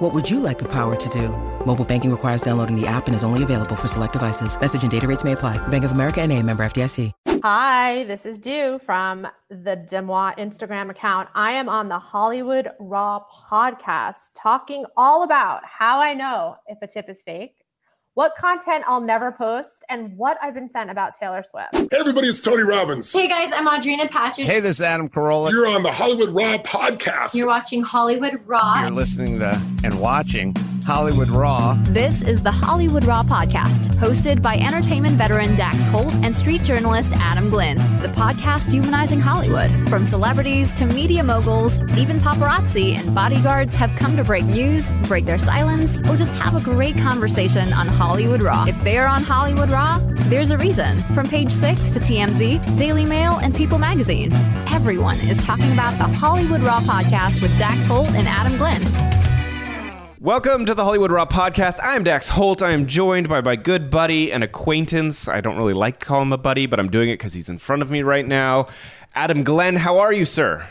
What would you like the power to do? Mobile banking requires downloading the app and is only available for select devices. Message and data rates may apply. Bank of America and a member FDIC. Hi, this is Deux from the DeuxMoi Instagram account. I am on the Hollywood Raw podcast talking all about how I know if a tip is fake, what content I'll never post, and what I've been sent about Taylor Swift. Hey, everybody, it's Tony Robbins. Hey guys, I'm Audrina Patridge. Hey, this is Adam Carolla. You're on the Hollywood Raw podcast. You're watching Hollywood Raw. You're listening to and watching Hollywood Raw. This is the Hollywood Raw podcast, hosted by entertainment veteran Dax Holt and street journalist Adam Glyn. The podcast humanizing Hollywood. From celebrities to media moguls, even paparazzi and bodyguards have come to break news, break their silence, or just have a great conversation on Hollywood Raw. If they're on Hollywood Raw, there's a reason. From page six to TMZ, Daily Mail, and People magazine, everyone is talking about the Hollywood Raw podcast with Dax Holt and Adam Glyn. Welcome to the Hollywood Raw podcast. I'm Dax Holt. I am joined by my good buddy and acquaintance. I don't really like to call him a buddy, but I'm doing it because he's in front of me right now. Adam Glyn, how are you, sir?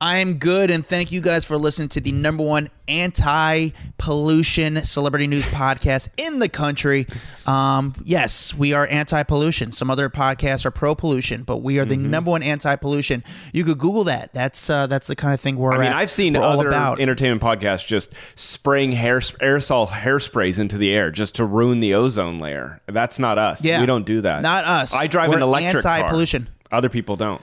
I'm good, and thank you guys for listening to the number one anti-pollution celebrity news podcast in the country. Um, yes, we are anti-pollution. Some other podcasts are pro-pollution, but we are the number one anti-pollution. You could Google that. That's uh, that's the kind of thing we're. I mean, at. I've seen We're all other about. entertainment podcasts just spraying hair aerosol hairsprays into the air just to ruin the ozone layer. That's not us. Yeah. we don't do that. Not us. I drive We're an electric car. anti-pollution. Other people don't.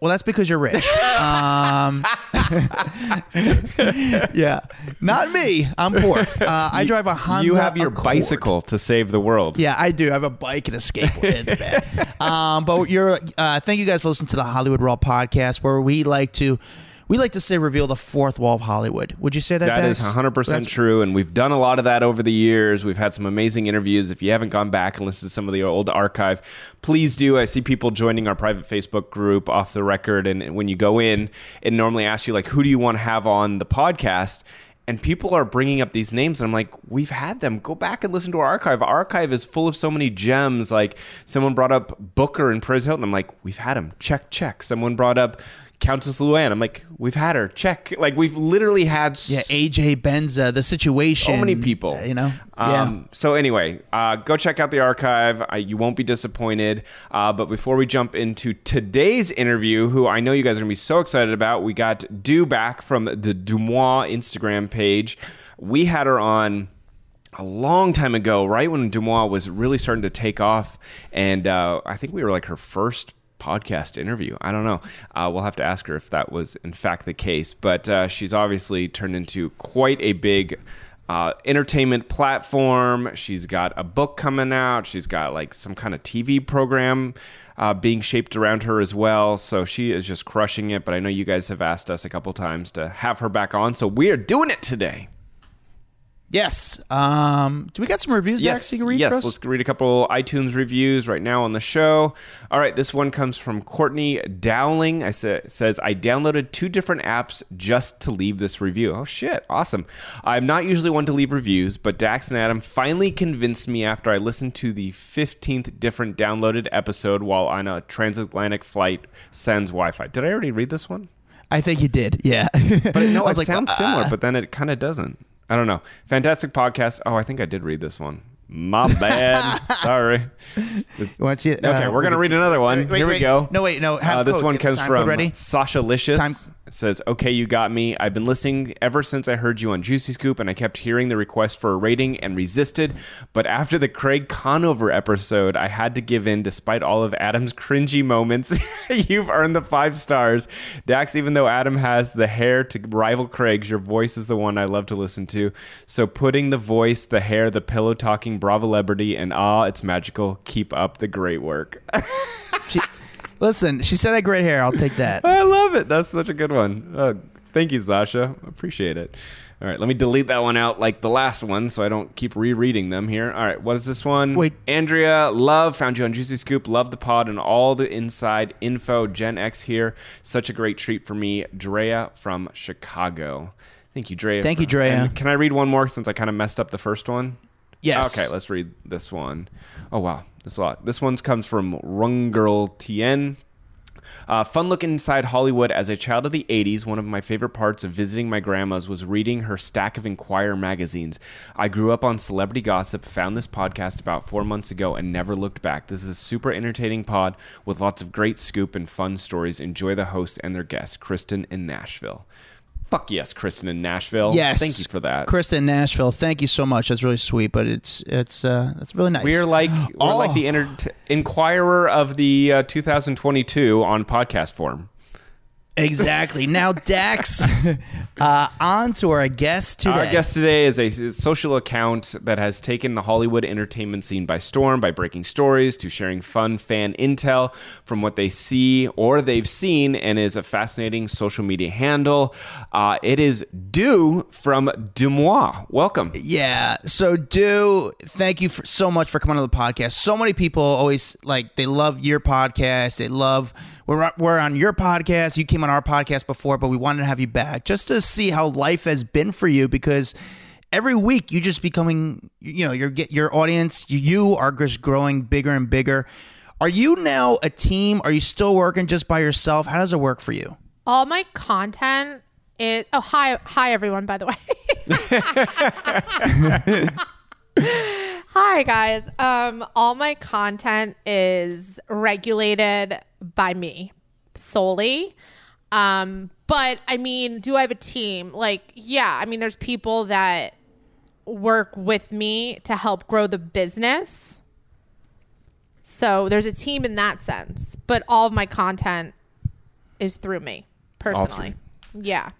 Well, that's because you're rich. um, yeah, not me. I'm poor. Uh, I drive a Honda. you have your Accord. bicycle to save the world. Yeah, I do. I have a bike and a skateboard. It's bad. um, but you're. Uh, thank you guys for listening to the Hollywood Raw podcast, where we like to. We like to say reveal the fourth wall of Hollywood. Would you say that? That is Des? 100% That's- true. And we've done a lot of that over the years. We've had some amazing interviews. If you haven't gone back and listened to some of the old archive, please do. I see people joining our private Facebook group off the record. And when you go in, it normally asks you, like, who do you want to have on the podcast? And people are bringing up these names, and I'm like, we've had them. Go back and listen to our archive. Our archive is full of so many gems. Like, someone brought up Booker and Perez Hilton. I'm like, we've had him. Check, check. Someone brought up Countess Luann. I'm like, we've had her. Check. Like, we've literally had Yeah, AJ Benza, the situation. so many people. uh, You know. Um, So anyway, uh, go check out the archive. Uh, you won't be disappointed. Uh, but before we jump into today's interview, who I know you guys are gonna be so excited about, we got Deux back from the DeuxMoi Instagram page. We had her on a long time ago, right when DeuxMoi was really starting to take off, and uh, I think we were like her first podcast interview. I don't know. Uh, we'll have to ask her if that was in fact the case. But uh, she's obviously turned into quite a big. Uh, entertainment platform. She's got a book coming out. She's got like some kind of TV program uh, being shaped around her as well. So she is just crushing it. But I know you guys have asked us a couple times to have her back on. So we are doing it today. Yes. Um, do we got some reviews? Dax, you can read yes. Let's read a couple iTunes reviews right now on the show. All right, this one comes from Courtney Dowling. I sa- says I downloaded two different apps just to leave this review. Oh shit, awesome! I'm not usually one to leave reviews, but Dax and Adam finally convinced me after I listened to the 15th different downloaded episode while on a transatlantic flight sans Wi-Fi. Did I already read this one? I think you did. Yeah. But no, it like, sounds uh, similar, but then it kind of doesn't. I don't know. Fantastic podcast. Oh, I think I did read this one. My bad. Sorry. Once you, Okay, uh, we're gonna read another one. Wait, Here we wait. go. No, wait, no. Uh, this code. one comes from. Sasha Licious. Time- says, "Okay, you got me. I've been listening ever since I heard you on Juicy Scoop, and I kept hearing the request for a rating and resisted. But after the Craig Conover episode, I had to give in, despite all of Adam's cringy moments. You've earned the five stars, Dax. Even though Adam has the hair to rival Craig's, your voice is the one I love to listen to. So putting the voice, the hair, the pillow talking, bravo celebrity, and ah, it's magical. Keep up the great work." Listen, she said I had great hair. I'll take that. I love it. That's such a good one. Uh, thank you, Sasha. Appreciate it. All right, let me delete that one out like the last one so I don't keep rereading them here. All right, what is this one? Wait. Andrea, love, found you on Juicy Scoop, love the pod and all the inside info. Gen X here. Such a great treat for me. Drea from Chicago. Thank you, Drea. Thank you, Drea. And can I read one more since I kind of messed up the first one? Yes. Okay, let's read this one. Oh wow, there's a lot. This one comes from Rungirl Tien. Uh, fun look inside Hollywood. As a child of the 80s, one of my favorite parts of visiting my grandma's was reading her stack of Enquirer magazines. I grew up on celebrity gossip, found this podcast about four months ago, and never looked back. This is a super entertaining pod with lots of great scoop and fun stories. Enjoy the hosts and their guests, Kristen in Nashville. Fuck yes, Kristen in Nashville. Yes. Thank you for that. Kristen in Nashville. Thank you so much. That's really sweet, but it's it's uh that's really nice. We're like we're Oh. like the inter- Enquirer of the uh, 2022 on podcast form. Exactly. Now Dax, uh, on to our guest today. Our guest today is a social account that has taken the Hollywood entertainment scene by storm by breaking stories to sharing fun fan intel from what they see or they've seen and is a fascinating social media handle. Uh, it is Deux from DeuxMoi. Welcome. Yeah. So, do thank you for so much for coming on the podcast. So many people always like they love your podcast. They love we're we're on your podcast. You came on our podcast before, but we wanted to have you back just to see how life has been for you because every week you just becoming you know your get your audience you are just growing bigger and bigger. Are you now a team? Are you still working just by yourself? How does it work for you? All my content is oh hi hi everyone by the way. hi guys. Um all my content is regulated by me solely. Um but I mean, do I have a team? Like yeah, I mean there's people that work with me to help grow the business. So there's a team in that sense, but all of my content is through me personally. Yeah.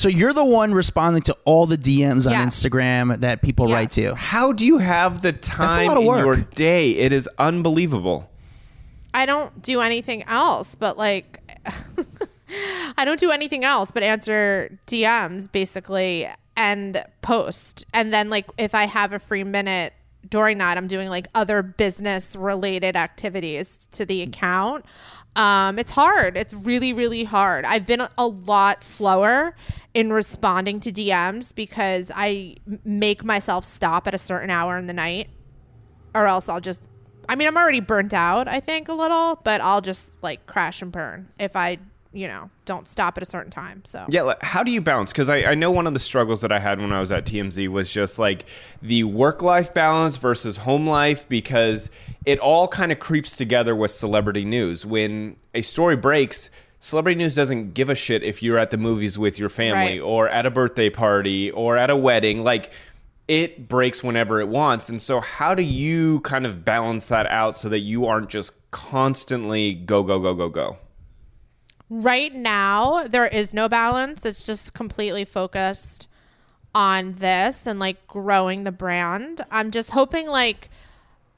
So you're the one responding to all the DMs on Yes. Instagram that people Yes. write to. How do you have the time lot of in work. your day? It is unbelievable. I don't do anything else but like I don't do anything else but answer DMs basically and post. And then like if I have a free minute during that I'm doing like other business related activities to the account. Um it's hard. It's really really hard. I've been a- lot slower in responding to DMs because I make myself stop at a certain hour in the night or else I'll just I mean I'm already burnt out I think a little but I'll just like crash and burn if I you know don't stop at a certain time so Yeah, like, how do you balance? Because I, I know one of the struggles that I had when I was at TMZ was just like the work life balance versus home life because it all kind of creeps together with celebrity news. When a story breaks, celebrity news doesn't give a shit if you're at the movies with your family Right. or at a birthday party or at a wedding. Like, it breaks whenever it wants. And so, how do you kind of balance that out so that you aren't just constantly go, go, go, go, go? Right now there is no balance. It's just completely focused on this and like growing the brand. I'm just hoping like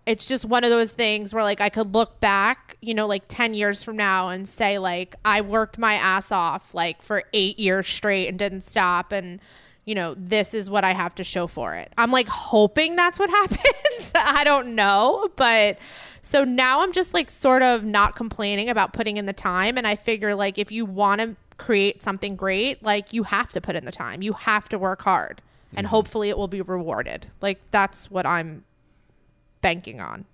it's just one of those things where like i could look back you know like 10 years from now and say like i worked my ass off like for eight years straight and didn't stop and you know this is what i have to show for it. I'm like hoping that's what happens. I don't know but so now i'm just like sort of not complaining about putting in the time. And i figure like if you want to create something great like you have to put in the time. You have to work hard. And mm-hmm. hopefully it will be rewarded. Like that's what i'm banking on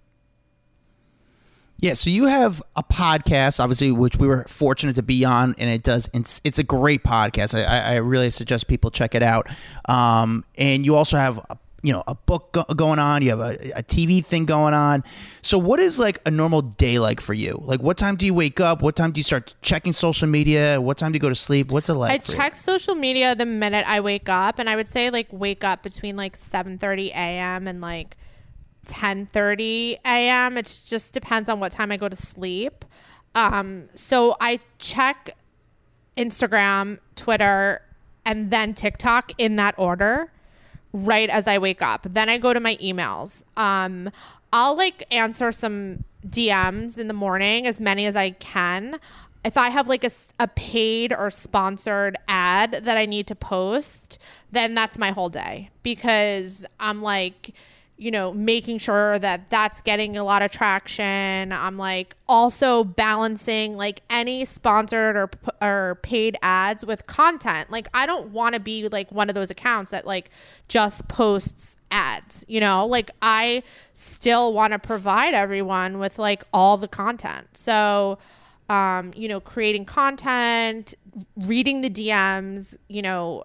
Yeah, so you have a podcast, obviously, which we were fortunate to be on, and it does. It's, it's a great podcast. I, I really suggest people check it out. Um, and you also have, a, you know, a book go- going on. You have a, a TV thing going on. So, what is like a normal day like for you? Like, what time do you wake up? What time do you start checking social media? What time do you go to sleep? What's it like? I for you? check social media the minute I wake up, and I would say like wake up between like seven thirty a.m. and like ten thirty a.m. It just depends on what time I go to sleep. Um, so I check Instagram, Twitter, and then TikTok in that order right as I wake up. Then I go to my emails. Um, I'll like answer some DMs in the morning, as many as I can. if I have like a, a paid or sponsored ad that I need to post, then that's my whole day because I'm like, you know, making sure that that's getting a lot of traction. I'm like also balancing like any sponsored or or paid ads with content. Like I don't want to be like one of those accounts that like just posts ads, you know? Like I still want to provide everyone with like all the content. So um, you know, creating content, reading the DMs, you know,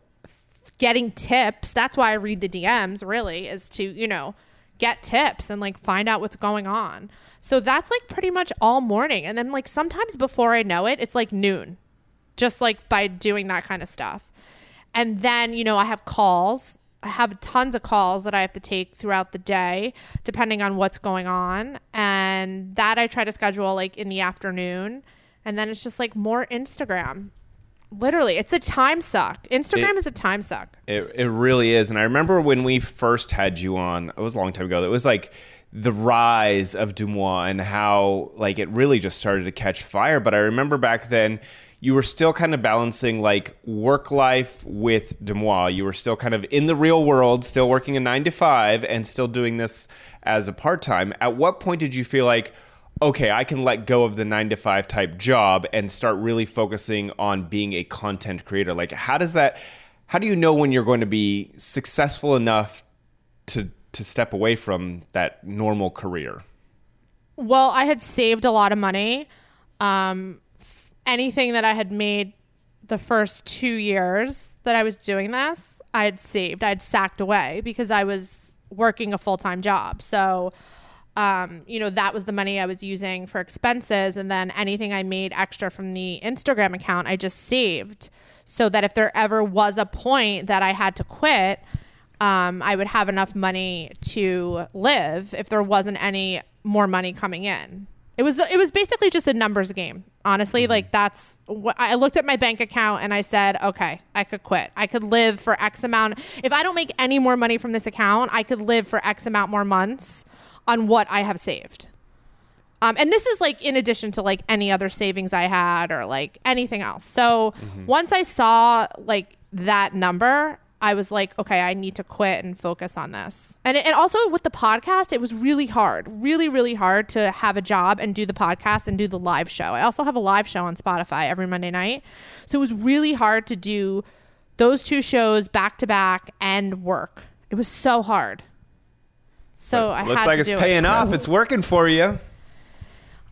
getting tips. That's why I read the DMs really is to, you know, get tips and like find out what's going on. So that's like pretty much all morning. And then like sometimes before I know it, it's like noon. Just like by doing that kind of stuff. And then, you know, I have calls. I have tons of calls that I have to take throughout the day, depending on what's going on. And that I try to schedule like in the afternoon. And then it's just like more Instagram. Literally, it's a time suck. Instagram It- is a time suck. It, it really is. And I remember when we first had you on, it was a long time ago, it was like the rise of DeuxMoi and how like it really just started to catch fire. But I remember back then you were still kind of balancing like work life with DeuxMoi. You were still kind of in the real world, still working a nine to five and still doing this as a part time. At what point did you feel like, okay, I can let go of the nine to five type job and start really focusing on being a content creator? Like, how does that, how do you know when you're going to be successful enough to, to step away from that normal career? Well, I had saved a lot of money. Um, anything that I had made the first two years that I was doing this, I had saved. I had sacked away because I was working a full time job. So, um, you know, that was the money I was using for expenses. And then anything I made extra from the Instagram account, I just saved so that if there ever was a point that I had to quit, um, I would have enough money to live if there wasn't any more money coming in. It was it was basically just a numbers game. Honestly, like that's what I looked at my bank account and I said, okay, I could quit. I could live for X amount. If I don't make any more money from this account, I could live for X amount more months on what I have saved. Um, and this is like in addition to like any other savings I had or like anything else. So once I saw like that number, I was like, okay, I need to quit and focus on this. And it, and also with the podcast, it was really hard, really really hard to have a job and do the podcast and do the live show. I also have a live show on Spotify every Monday night, so it was really hard to do those two shows back to back and work. It was so hard. So I Looks had like to it's do it. paying off. It's working for you.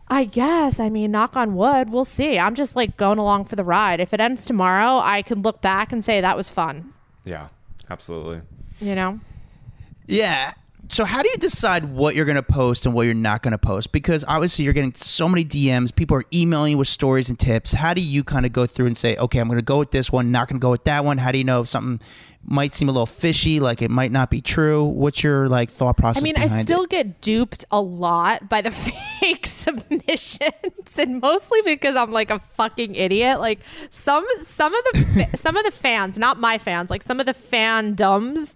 I guess. I mean, knock on wood. We'll see. I'm just like going along for the ride. If it ends tomorrow, I can look back and say that was fun. Yeah, absolutely. You know? Yeah. So how do you decide what you're going to post and what you're not going to post? Because obviously you're getting so many DMs. People are emailing you with stories and tips. How do you kind of go through and say, okay, I'm going to go with this one, not going to go with that one? How do you know if something might seem a little fishy, like it might not be true? What's your like thought process? I mean, I still it? get duped a lot by the fake submissions, and mostly because I'm like a fucking idiot. Like some some of the some of the fans, not my fans, like some of the fandoms,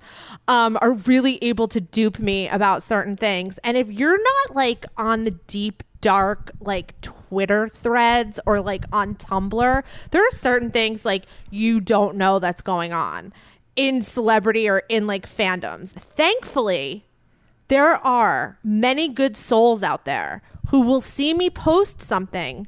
um, are really able to dupe me about certain things. And if you're not like on the deep dark like Twitter threads or like on Tumblr, there are certain things like you don't know that's going on in celebrity or in like fandoms. Thankfully, there are many good souls out there who will see me post something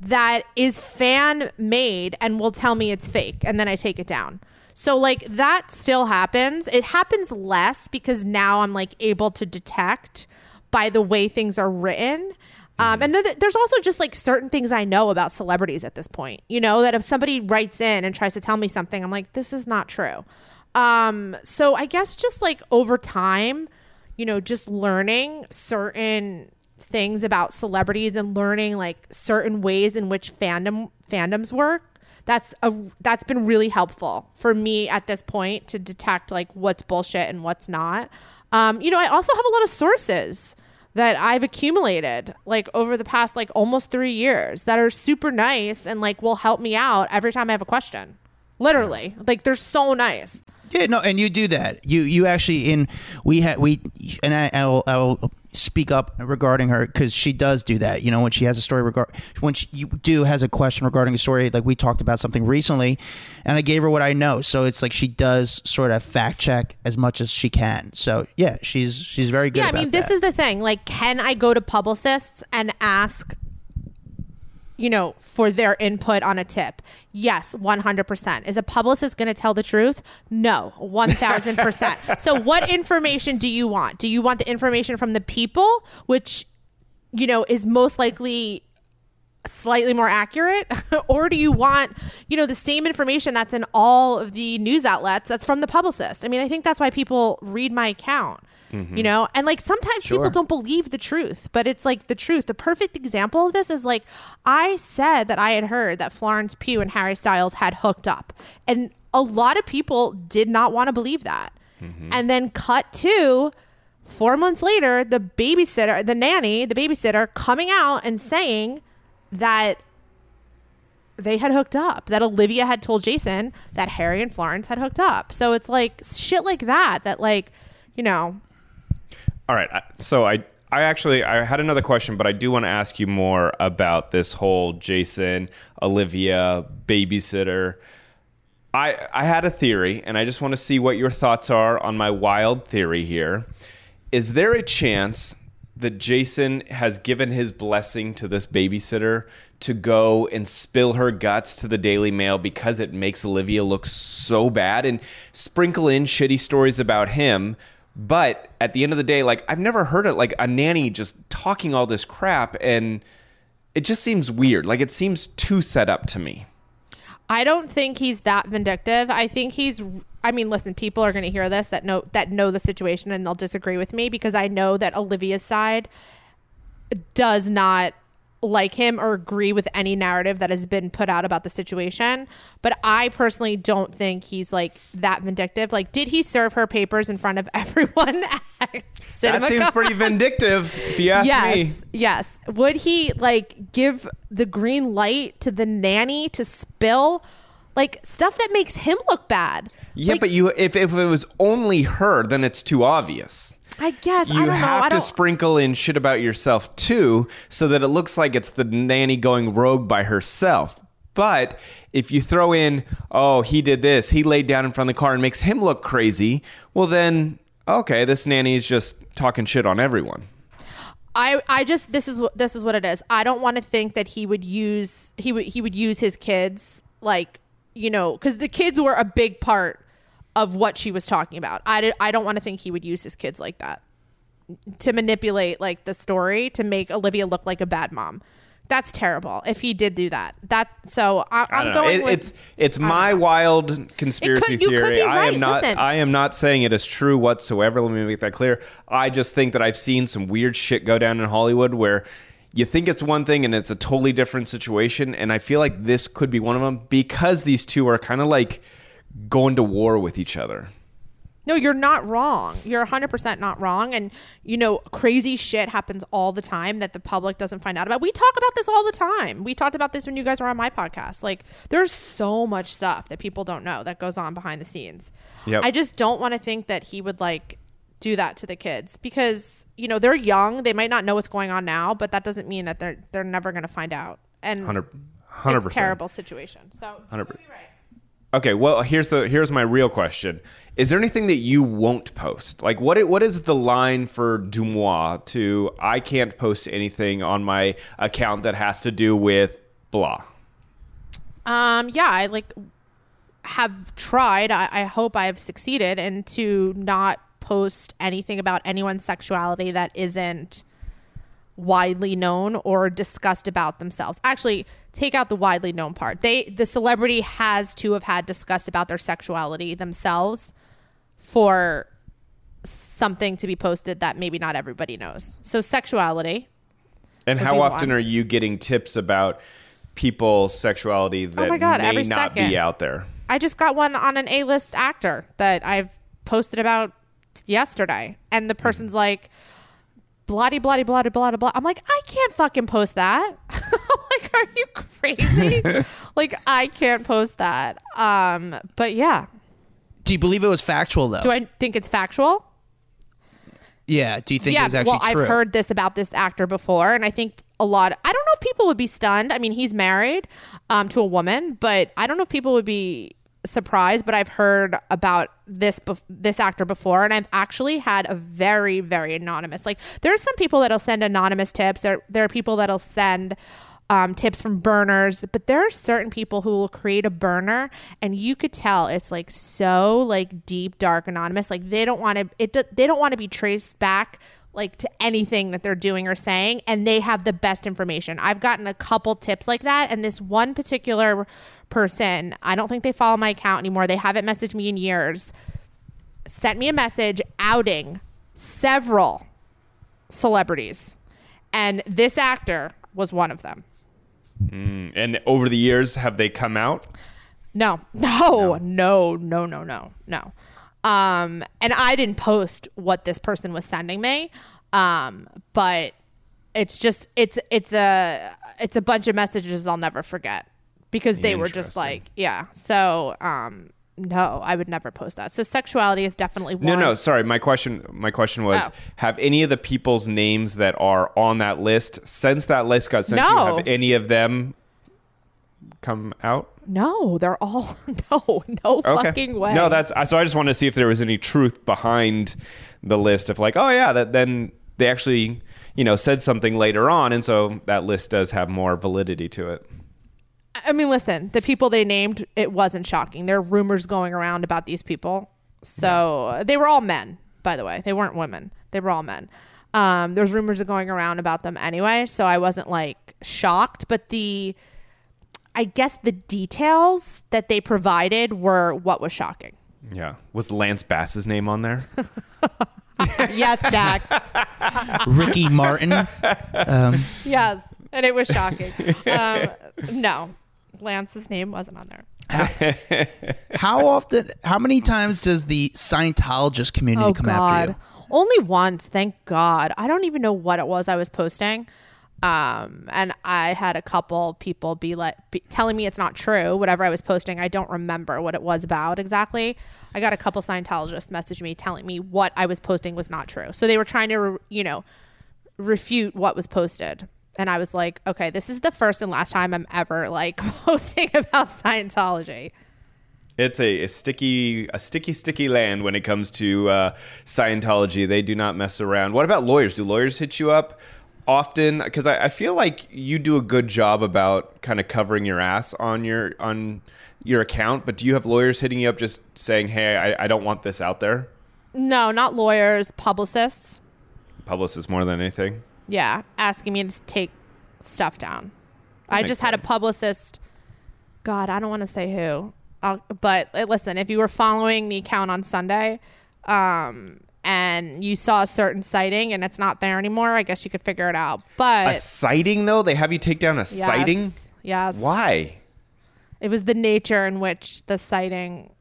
that is fan made and will tell me it's fake and then I take it down. So like that still happens. It happens less because now I'm like able to detect by the way things are written. Um, and th- there's also just like certain things I know about celebrities at this point. You know that if somebody writes in and tries to tell me something, I'm like, this is not true. Um, so I guess just like over time, you know, just learning certain things about celebrities and learning like certain ways in which fandom fandoms work. That's a that's been really helpful for me at this point to detect like what's bullshit and what's not. Um, you know, I also have a lot of sources that I've accumulated like over the past like almost three years that are super nice and like will help me out every time I have a question. Literally, like they're so nice. Yeah, no, and you do that. You you actually in we had we and I, I will I will speak up regarding her because she does do that. You know, when she has a story regard when she, you do has a question regarding a story, like we talked about something recently, and I gave her what I know. So it's like she does sort of fact check as much as she can. So yeah, she's she's very good. Yeah, I mean, this that. is the thing. Like, can I go to publicists and ask, you know, for their input on a tip? Yes, 100%. Is a publicist going to tell the truth? No, 1000%. so, what information do you want? Do you want the information from the people, which, you know, is most likely slightly more accurate or do you want you know the same information that's in all of the news outlets that's from the publicist i mean i think that's why people read my account you mm-hmm. know? And like sometimes people don't believe the truth but it's like the truth. The perfect example of this is like i said that i had heard that florence pugh and harry styles had hooked up and a lot of people did not want to believe that. Mm-hmm. And then cut to four months later the babysitter the nanny the babysitter coming out and saying that they had hooked up that olivia had told jason that harry and florence had hooked up. So it's like shit like that that like you know All right. So I I actually I had another question, but I do want to ask you more about this whole Jason Olivia babysitter. I I had a theory, and I just want to see what your thoughts are on my wild theory here. Is there a chance that Jason has given his blessing to this babysitter to go and spill her guts to the Daily Mail because it makes Olivia look so bad and sprinkle in shitty stories about him? But at the end of the day, like I've never heard it like a nanny just talking all this crap and it just seems weird. Like it seems too set up to me. I don't think he's that vindictive. I think he's I mean, listen, people are going to hear this that know that know the situation and they'll disagree with me because I know that Olivia's side does not like him or agree with any narrative that has been put out about the situation. But I personally don't think he's like that vindictive. Like, did he serve her papers in front of everyone at That seems pretty vindictive, if you ask yes, me. yes. Would he like give the green light to the nanny to spill like stuff that makes him look bad? Yeah, Like, but you if, if it was only her, then it's too obvious. I guess I You don't know. have I to don't. sprinkle in shit about yourself too, so that it looks like it's the nanny going rogue by herself. But if you throw in, oh, he did this, he laid down in front of the car and makes him look crazy, well then, okay, this nanny is just talking shit on everyone. I I just this is what this is what it is. I don't want to think that he would use he would he would use his kids like you know because the kids were a big part of what she was talking about. I did, I don't want to think he would use his kids like that to manipulate like the story to make Olivia look like a bad mom. That's terrible. If he did do that, that so I, don't going It- with it's it's my wild conspiracy could theory. be I am not Listen. I am not saying it is true whatsoever. Let me make that clear. I just think that I've seen some weird shit go down in Hollywood where you think it's one thing and it's a totally different situation and I feel like this could be one of them because these two are kind of like going to war with each other. No, you're not wrong. You're 100% not wrong. And, you know, crazy shit happens all the time that the public doesn't find out about. We talk about this all the time. We talked about this when you guys were on my podcast. Like, there's so much stuff that people don't know that goes on behind the scenes. Yep. I just don't want to think that he would, like, do that to the kids because, you know, they're young. They might not know what's going on now, but that doesn't mean that they're they're never going to find out. And 100 100%. it's a terrible situation. So, 100%. Okay, well, here's the here's my real question. Is there anything that you won't post? Like what what is the line for DeuxMoi to I can't post anything on my account that has to do with blah? Um, yeah, I like have tried. I, I hope I have succeeded in to not post anything about anyone's sexuality that isn't widely known or discussed about themselves. Actually, take out the widely known part. They the celebrity has to have had discussed about their sexuality themselves for something to be posted that maybe not everybody knows. So sexuality. And how often one. are you getting tips about people's sexuality oh that Oh my God, may every not second. be out there? I just got one on an A-list actor that I've posted about yesterday, and the hmm. person's like, "Bloody, bloody, bloody, bloody, blah." I'm like, I can't fucking post that. I'm like, are you crazy? like, I can't post that. Um, but yeah, Do you believe it was factual though? do I think it's factual? Yeah. Do you think it yeah, was actually well, true? I've heard this about this actor before, and I think a lot. I don't know if people would be stunned. I mean, he's married um, to a woman, but I don't know if people would be surprised. But I've heard about this bef- this actor before, and I've actually had a very very anonymous. Like there are some people that'll send anonymous tips. There there are people that'll send. Um, tips from burners, but there are certain people who will create a burner, and you could tell it's like so like deep, dark, anonymous. Like they don't want to it. They don't want to be traced back like to anything that they're doing or saying and they have the best information. I've gotten a couple tips like that and this one particular person, I don't think they follow my account anymore. They haven't messaged me in years. Sent me a message outing several celebrities. And this actor was one of them. Mm, and over the years, have they come out? No, no, no, no, no, no, no. Um, and I didn't post what this person was sending me. Um, but it's just it's it's a it's a bunch of messages I'll never forget because they were just like yeah. So um, no, I would never post that. So sexuality is definitely one. No, no, sorry. My question, my question was: Oh. Have any of the people's names that are on that list, since that list got sent to you, have any of them come out? No, they're all no, no fucking way. No, that's so. I just wanted to see if there was any truth behind the list. Of like, oh yeah, that then they actually, you know, said something later on, and so that list does have more validity to it. I mean, listen, the people they named, it wasn't shocking. There are rumors going around about these people. So they were all men, by the way. They weren't women. They were all men. Um, there's rumors going around about them anyway. So I wasn't like shocked, but the, I guess the details that they provided were what was shocking. Yeah, was Lance Bass's name on there? yes, Dax. Ricky Martin. Um, yes. And it was shocking. Um, no, Lance's name wasn't on there. how often? How many times does the Scientologist community Oh come God. after you? Only once, thank God. I don't even know what it was I was posting. Um, and I had a couple people be like be, telling me it's not true. Whatever I was posting, I don't remember what it was about exactly. I got a couple Scientologists message me telling me what I was posting was not true. So they were trying to, you know, refute what was posted. And I was like, okay, this is the first and last time I'm ever like posting about Scientology. It's a, a sticky, a sticky, sticky land when it comes to uh, Scientology. They do not mess around. What about lawyers? Do lawyers hit you up often? Because I, I feel like you do a good job about kind of covering your ass on your on your account. But do you have lawyers hitting you up just saying, "Hey, I, I don't want this out there"? No, not lawyers, publicists. Publicists more than anything. Yeah, asking me to take stuff down. I makes just had a publicist. God, I don't want to say who. I'll, but uh, listen, if you were following the account on Sunday, um, and you saw a certain sighting and it's not there anymore, I guess you could figure it out. But A sighting, though, they have you take down a yes, sighting. Yes. Why? It was the nature in which the sighting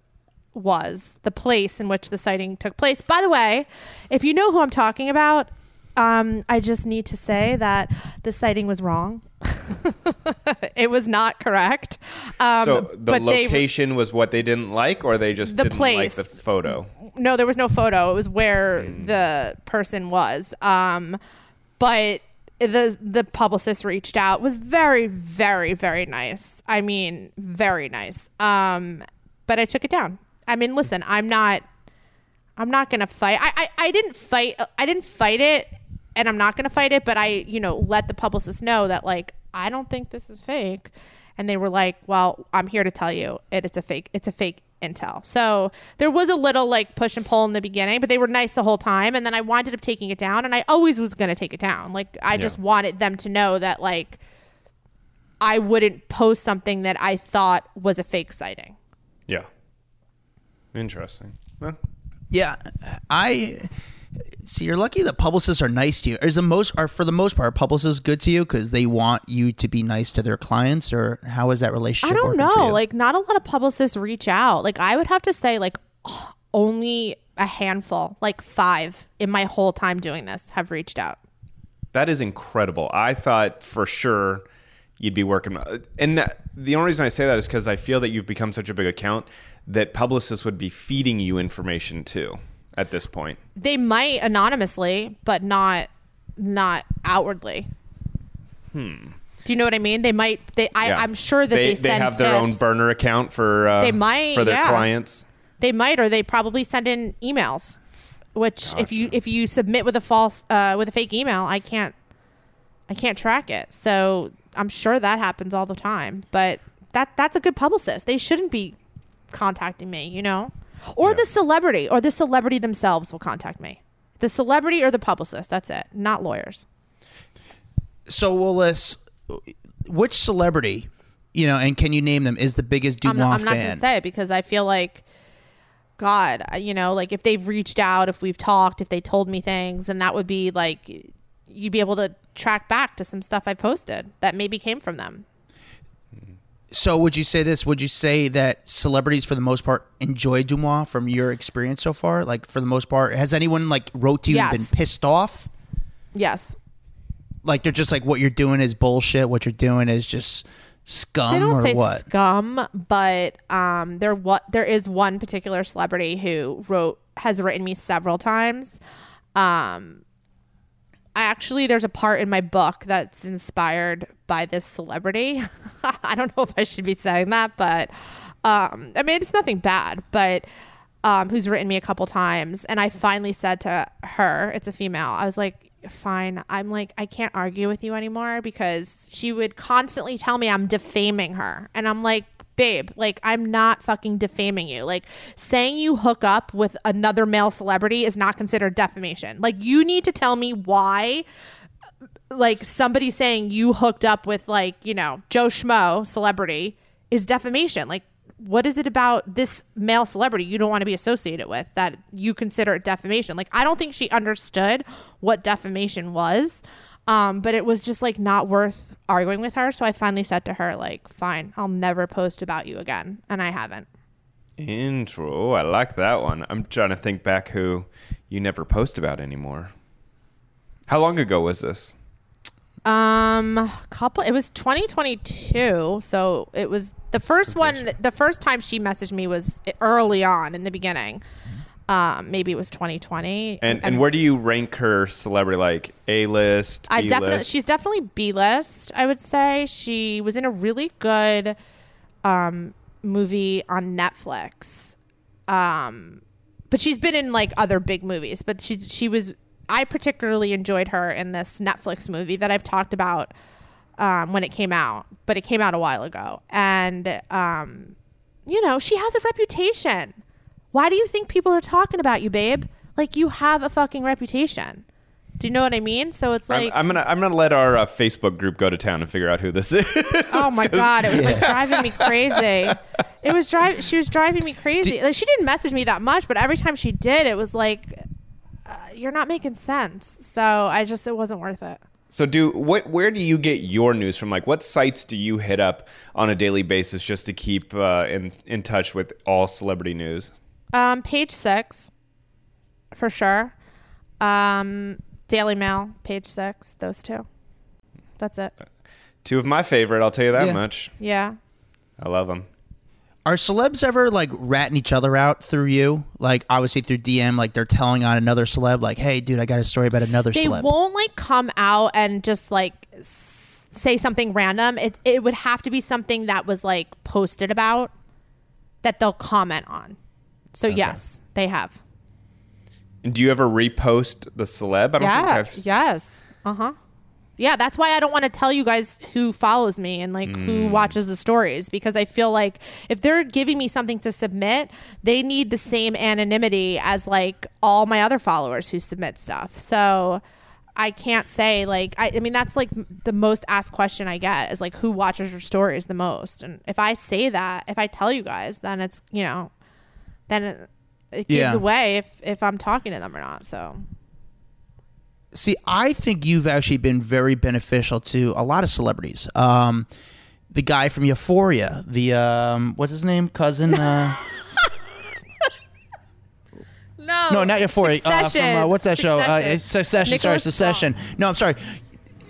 was, the place in which the sighting took place. By the way, if you know who I'm talking about, um, I just need to say that the sighting was wrong. it was not correct. Um, So the but they- location was what they didn't like, or they just The didn't place. like the photo. no, there was no photo. It was where Hmm. the person was. Um, but the the publicist reached out was very very very nice. I mean, very nice. Um, but I took it down. I mean, listen, I'm not I'm not gonna fight. I, I I didn't fight. I didn't fight it, and I'm not gonna fight it. But I you know let the publicist know that like I don't think this is fake, and they were like, well, I'm here to tell you it, it's a fake. It's a fake intel. So there was a little like push and pull in the beginning, but they were nice the whole time. And then I wound up taking it down, and I always was gonna take it down. Like I just wanted them to know that like I wouldn't post something that I thought was a fake sighting. Yeah. Interesting. Well, Yeah, I see. You're lucky that publicists are nice to you. Is the most are for the most part publicists good to you because they want you to be nice to their clients, or how is that relationship? I don't working for know. you? Like, not a lot of publicists reach out. Like, I would have to say, like, only a handful, like five in my whole time doing this, have reached out. that is incredible. I thought for sure you'd be working, and that, the only reason I say that is because I feel that you've become such a big account that publicists would be feeding you information too. At this point. They might anonymously, but not not outwardly. Hmm. Do you know what I mean? They might. They. I, Yeah. I'm sure that they, send have their own burner account for uh, They might, for their yeah. clients. They might, or they probably send in emails. Which, if you if you submit with a false uh, with a fake email, I can't I can't track it. So I'm sure that happens all the time. But that that's a good publicist. They shouldn't be contacting me, you know, or the celebrity, or the celebrity themselves will contact me. The celebrity or the publicist. That's it. Not lawyers. So, Willis, which celebrity, you know, and can you name them, is the biggest I'm DeuxMoi not, I'm not fan? gonna say it because I feel like God, you know, like if they've reached out, if we've talked, if they told me things, and that would be like you'd be able to track back to some stuff I posted that maybe came from them. So, would you say this? Would you say that celebrities, for the most part, enjoy DeuxMoi from your experience so far? Like, for the most part, has anyone like wrote to you and been pissed off? Yes, Like, they're just like, what you're doing is bullshit. What you're doing is just scum they don't or say what? scum, but um, there what there is one particular celebrity who wrote has written me several times. Um, I actually there's a part in my book that's inspired by this celebrity. I don't know if I should be saying that, but um, I mean it's nothing bad, but um, who's written me a couple times, and I finally said to her, it's a female. I was like, fine. I'm like, I can't argue with you anymore because she would constantly tell me I'm defaming her, and I'm like. Babe, like I'm not fucking defaming you. Like saying you hook up with another male celebrity is not considered defamation. Like you need to tell me why like somebody saying you hooked up with like you know Joe Schmo celebrity is defamation. Like, what is it about this male celebrity you don't want to be associated with that you consider defamation? Like, I don't think she understood what defamation was. Um, but it was just like not worth arguing with her. So I finally said to her, like, fine, I'll never post about you again. And I haven't. Intro. I like that one. I'm trying to think back who you never post about anymore. How long ago was this? Um, couple. It was 2022, so it was the first one. The first time she messaged me was early on in the beginning. Um, maybe it was 2020. And and where do you rank her celebrity? Like A list? I definitely she's definitely B list. I would say she was in a really good um movie on Netflix. Um, but she's been in like other big movies. But she she was. I particularly enjoyed her in this Netflix movie that I've talked about um, when it came out, but it came out a while ago, and um, you know she has a reputation. Why do you think people are talking about you, babe? Like you have a fucking reputation. Do you know what I mean? So it's I'm, like, I'm gonna I'm gonna let our uh, Facebook group go to town and figure out who this is. oh my god, it was like driving me crazy. It was driving. She was driving me crazy. like she didn't message me that much, but every time she did, it was like, uh, you're not making sense. So I just it wasn't worth it. So do what? Where do you get your news from? Like, what sites do you hit up on a daily basis just to keep uh, in in touch with all celebrity news? Um, page six, for sure. Um, Daily Mail, page six. Those two. That's it. Two of my favorite. I'll tell you that Yeah. much. Yeah. I love them. Are celebs ever like ratting each other out through you? Like obviously through DM, like they're telling on another celeb, like, "Hey, dude, I got a story about another they celeb." won't like come out and just like s- say something random. It it would have to be something that was like posted about that they'll comment on. So yes, they have. And do you ever repost the celeb? I don't think Yeah. I've Yes. Uh huh. Yeah, that's why I don't want to tell you guys who follows me and like who watches the stories because I feel like if they're giving me something to submit, they need the same anonymity as like all my other followers who submit stuff. So I can't say like I, I mean that's like the most asked question I get is like who watches your stories the most, and if I say that, if I tell you guys, then it's you know, then it, it gives Yeah. away if if I'm talking to them or not. So See, I think you've actually been very beneficial to a lot of celebrities. Um, the guy from Euphoria, the um, what's his name, cousin? Uh, no, no, not Euphoria. Uh, from uh, what's that show? Uh, Succession. Succession. sorry, Nicholas Secession. No, I'm sorry.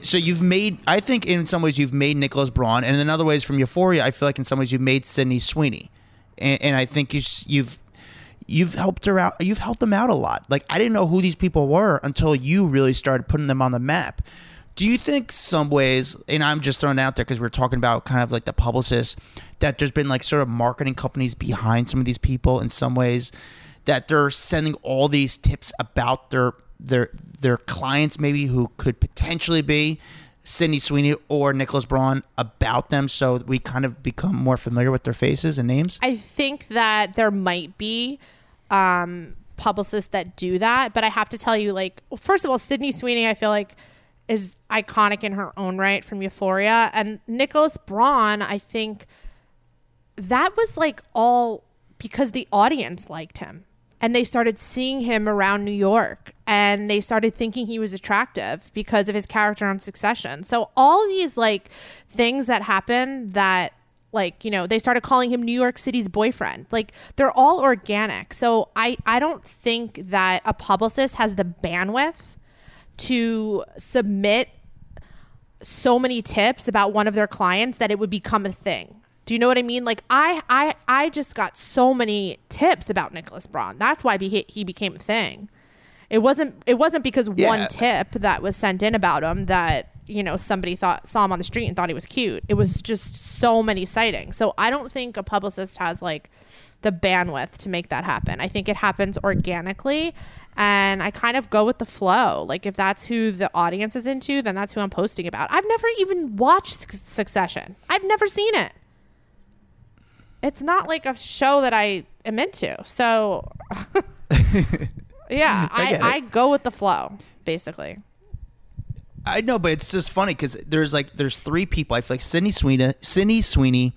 So you've made. I think in some ways you've made Nicholas Braun, and in other ways from Euphoria, I feel like in some ways you've made Sydney Sweeney, and, and I think you, you've you've helped her out. You've helped them out a lot. Like I didn't know who these people were until you really started putting them on the map. Do you think some ways, and I'm just throwing it out there because we're talking about kind of like the publicists, that there's been like sort of marketing companies behind some of these people in some ways, that they're sending all these tips about their their their clients maybe who could potentially be Sydney Sweeney or Nicholas Braun about them, so we kind of become more familiar with their faces and names. I think that there might be um, publicists that do that, but I have to tell you, like, first of all, Sydney Sweeney, I feel like is iconic in her own right from Euphoria, and Nicholas Braun, I think that was like all because the audience liked him and they started seeing him around New York and they started thinking he was attractive because of his character on Succession. So all these like things that happen that like, you know, they started calling him New York City's boyfriend. Like they're all organic. So I I don't think that a publicist has the bandwidth to submit so many tips about one of their clients that it would become a thing. Do you know what I mean? Like I I I just got so many tips about Nicholas Braun. That's why he he became a thing. It wasn't it wasn't because Yeah. one tip that was sent in about him that you know somebody thought saw him on the street and thought he was cute. It was just so many sightings. So I don't think a publicist has like the bandwidth to make that happen. I think it happens organically and I kind of go with the flow. Like if that's who the audience is into, then that's who I'm posting about. I've never even watched Succession. I've never seen it it's not like a show that I am into. So, yeah, I, it. I, go with the flow, basically. I know, but it's just funny because there's like there's three people. I feel like Sydney Sweeney, Sydney Sweeney,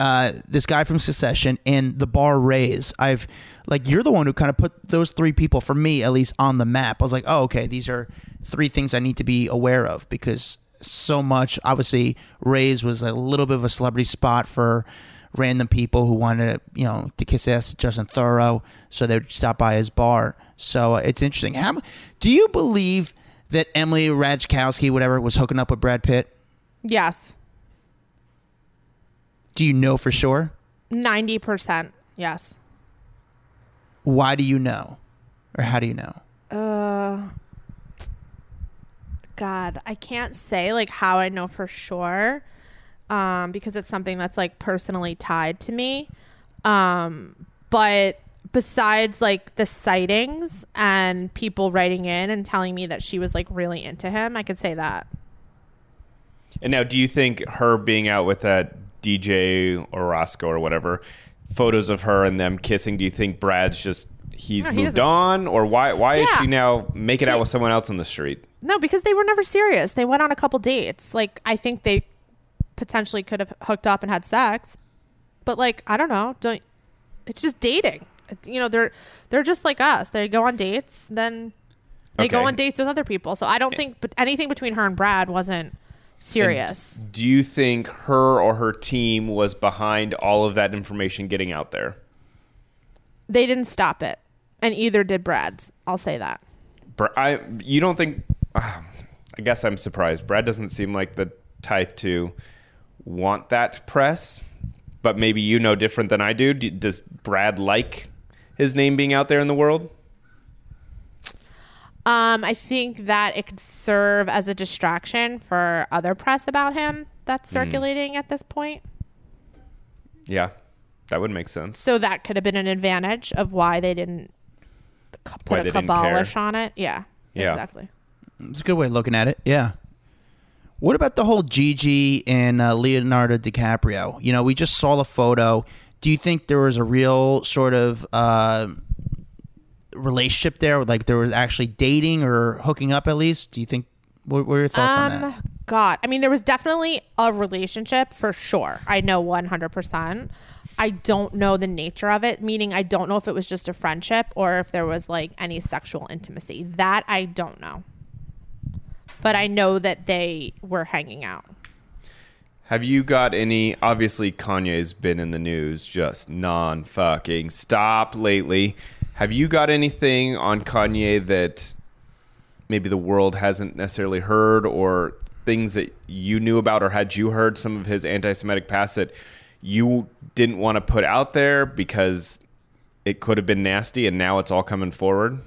uh, this guy from Succession, and the Bar Rays. I've like you're the one who kind of put those three people for me at least on the map. I was like, oh, okay, these are three things I need to be aware of because so much. Obviously, Rays was a little bit of a celebrity spot for random people who wanted to, you know, to kiss ass Justin Theroux, so they would stop by his bar. So uh, it's interesting. How do you believe that Emily Ratajkowski, whatever, was hooking up with Brad Pitt? Yes, Do you know for sure? ninety percent. Yes. Why do you know, or how do you know? Uh, God, I can't say like how I know for sure, um, because it's something that's like personally tied to me. Um, but besides like the sightings and people writing in and telling me that she was like really into him, I could say that. And now, do you think her being out with that DJ or Roscoe or whatever, photos of her and them kissing, do you think Brad's just he's No, he moved doesn't- on, or why why is she now making out with someone else on the street? No, because they were never serious. They went on a couple dates. Like I think they potentially could have hooked up and had sex, but like I don't know. Don't. It's just dating. You know, they're they're just like us. They go on dates, then they go on dates with other people. So I don't think but anything between her and Brad wasn't serious. Do you think her or her team was behind all of that information getting out there? they didn't stop it, and either did Brad's. I'll say that. Br- I you don't think? ah, I guess I'm surprised. Brad doesn't seem like the type to want that press, but maybe you know different than I do. do does Brad like his name being out there in the world? Um, I think that it could serve as a distraction for other press about him that's circulating at this point. Yeah, that would make sense. So that could have been an advantage of why they didn't put Why a they didn't on it. Yeah, Yeah. exactly. It's a good way of looking at it. Yeah. What about the whole Gigi and uh, Leonardo DiCaprio? You know, we just saw the photo. Do you think there was a real sort of uh, relationship there? Like there was actually dating or hooking up at least? Do you think? What, are your thoughts on that? Um, God, I mean, there was definitely a relationship for sure. I know one hundred percent. I don't know the nature of it, meaning I don't know if it was just a friendship or if there was like any sexual intimacy. That I don't know. But I know that they were hanging out. Have you got any? Obviously, Kanye's been in the news just non fucking stop lately. Have you got anything on Kanye that maybe the world hasn't necessarily heard, or things that you knew about, or had you heard some of his anti Semitic past that you didn't want to put out there because it could have been nasty, and now it's all coming forward?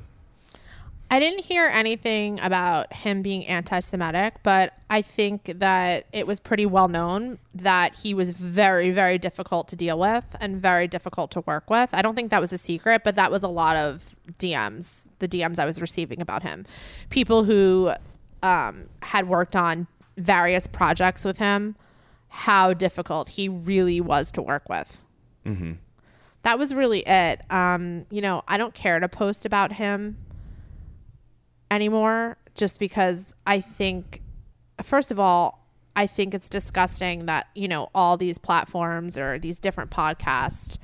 I didn't hear anything about him being anti Semitic, but I think that it was pretty well known that he was very, very difficult to deal with and very difficult to work with. I don't think that was a secret, but that was a lot of DMs, the DMs I was receiving about him. People who um, had worked on various projects with him, how difficult he really was to work with. That was really it. Um, you know, I don't care to post about him anymore just because I think, first of all, I think it's disgusting that, you know, all these platforms or these different podcasts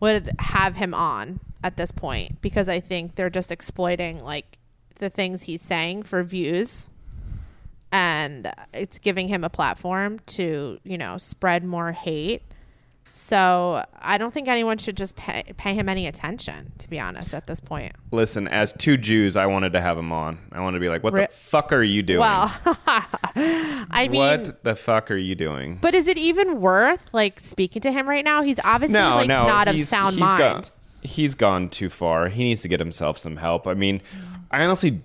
would have him on at this point because I think they're just exploiting like the things he's saying for views and it's giving him a platform to, you know, spread more hate. So I don't think anyone should just pay, pay him any attention, to be honest, at this point. Listen, as two Jews, I wanted to have him on. I wanted to be like, "What the fuck are you doing? Well, I mean, what the fuck are you doing?" But is it even worth like speaking to him right now? He's obviously no, like no, not of sound he's mind. Gone, he's gone too far. He needs to get himself some help. I mean, I honestly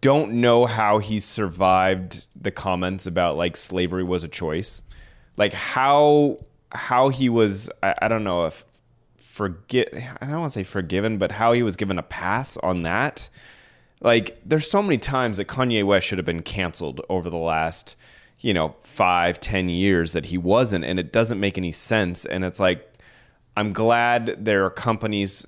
don't know how he survived the comments about like slavery was a choice. Like how how he was. I, I don't know if forget. I don't want to say forgiven, but how he was given a pass on that. Like, there's so many times that Kanye West should have been canceled over the last, you know, five, ten years that he wasn't, and it doesn't make any sense. And it's like, I'm glad there are companies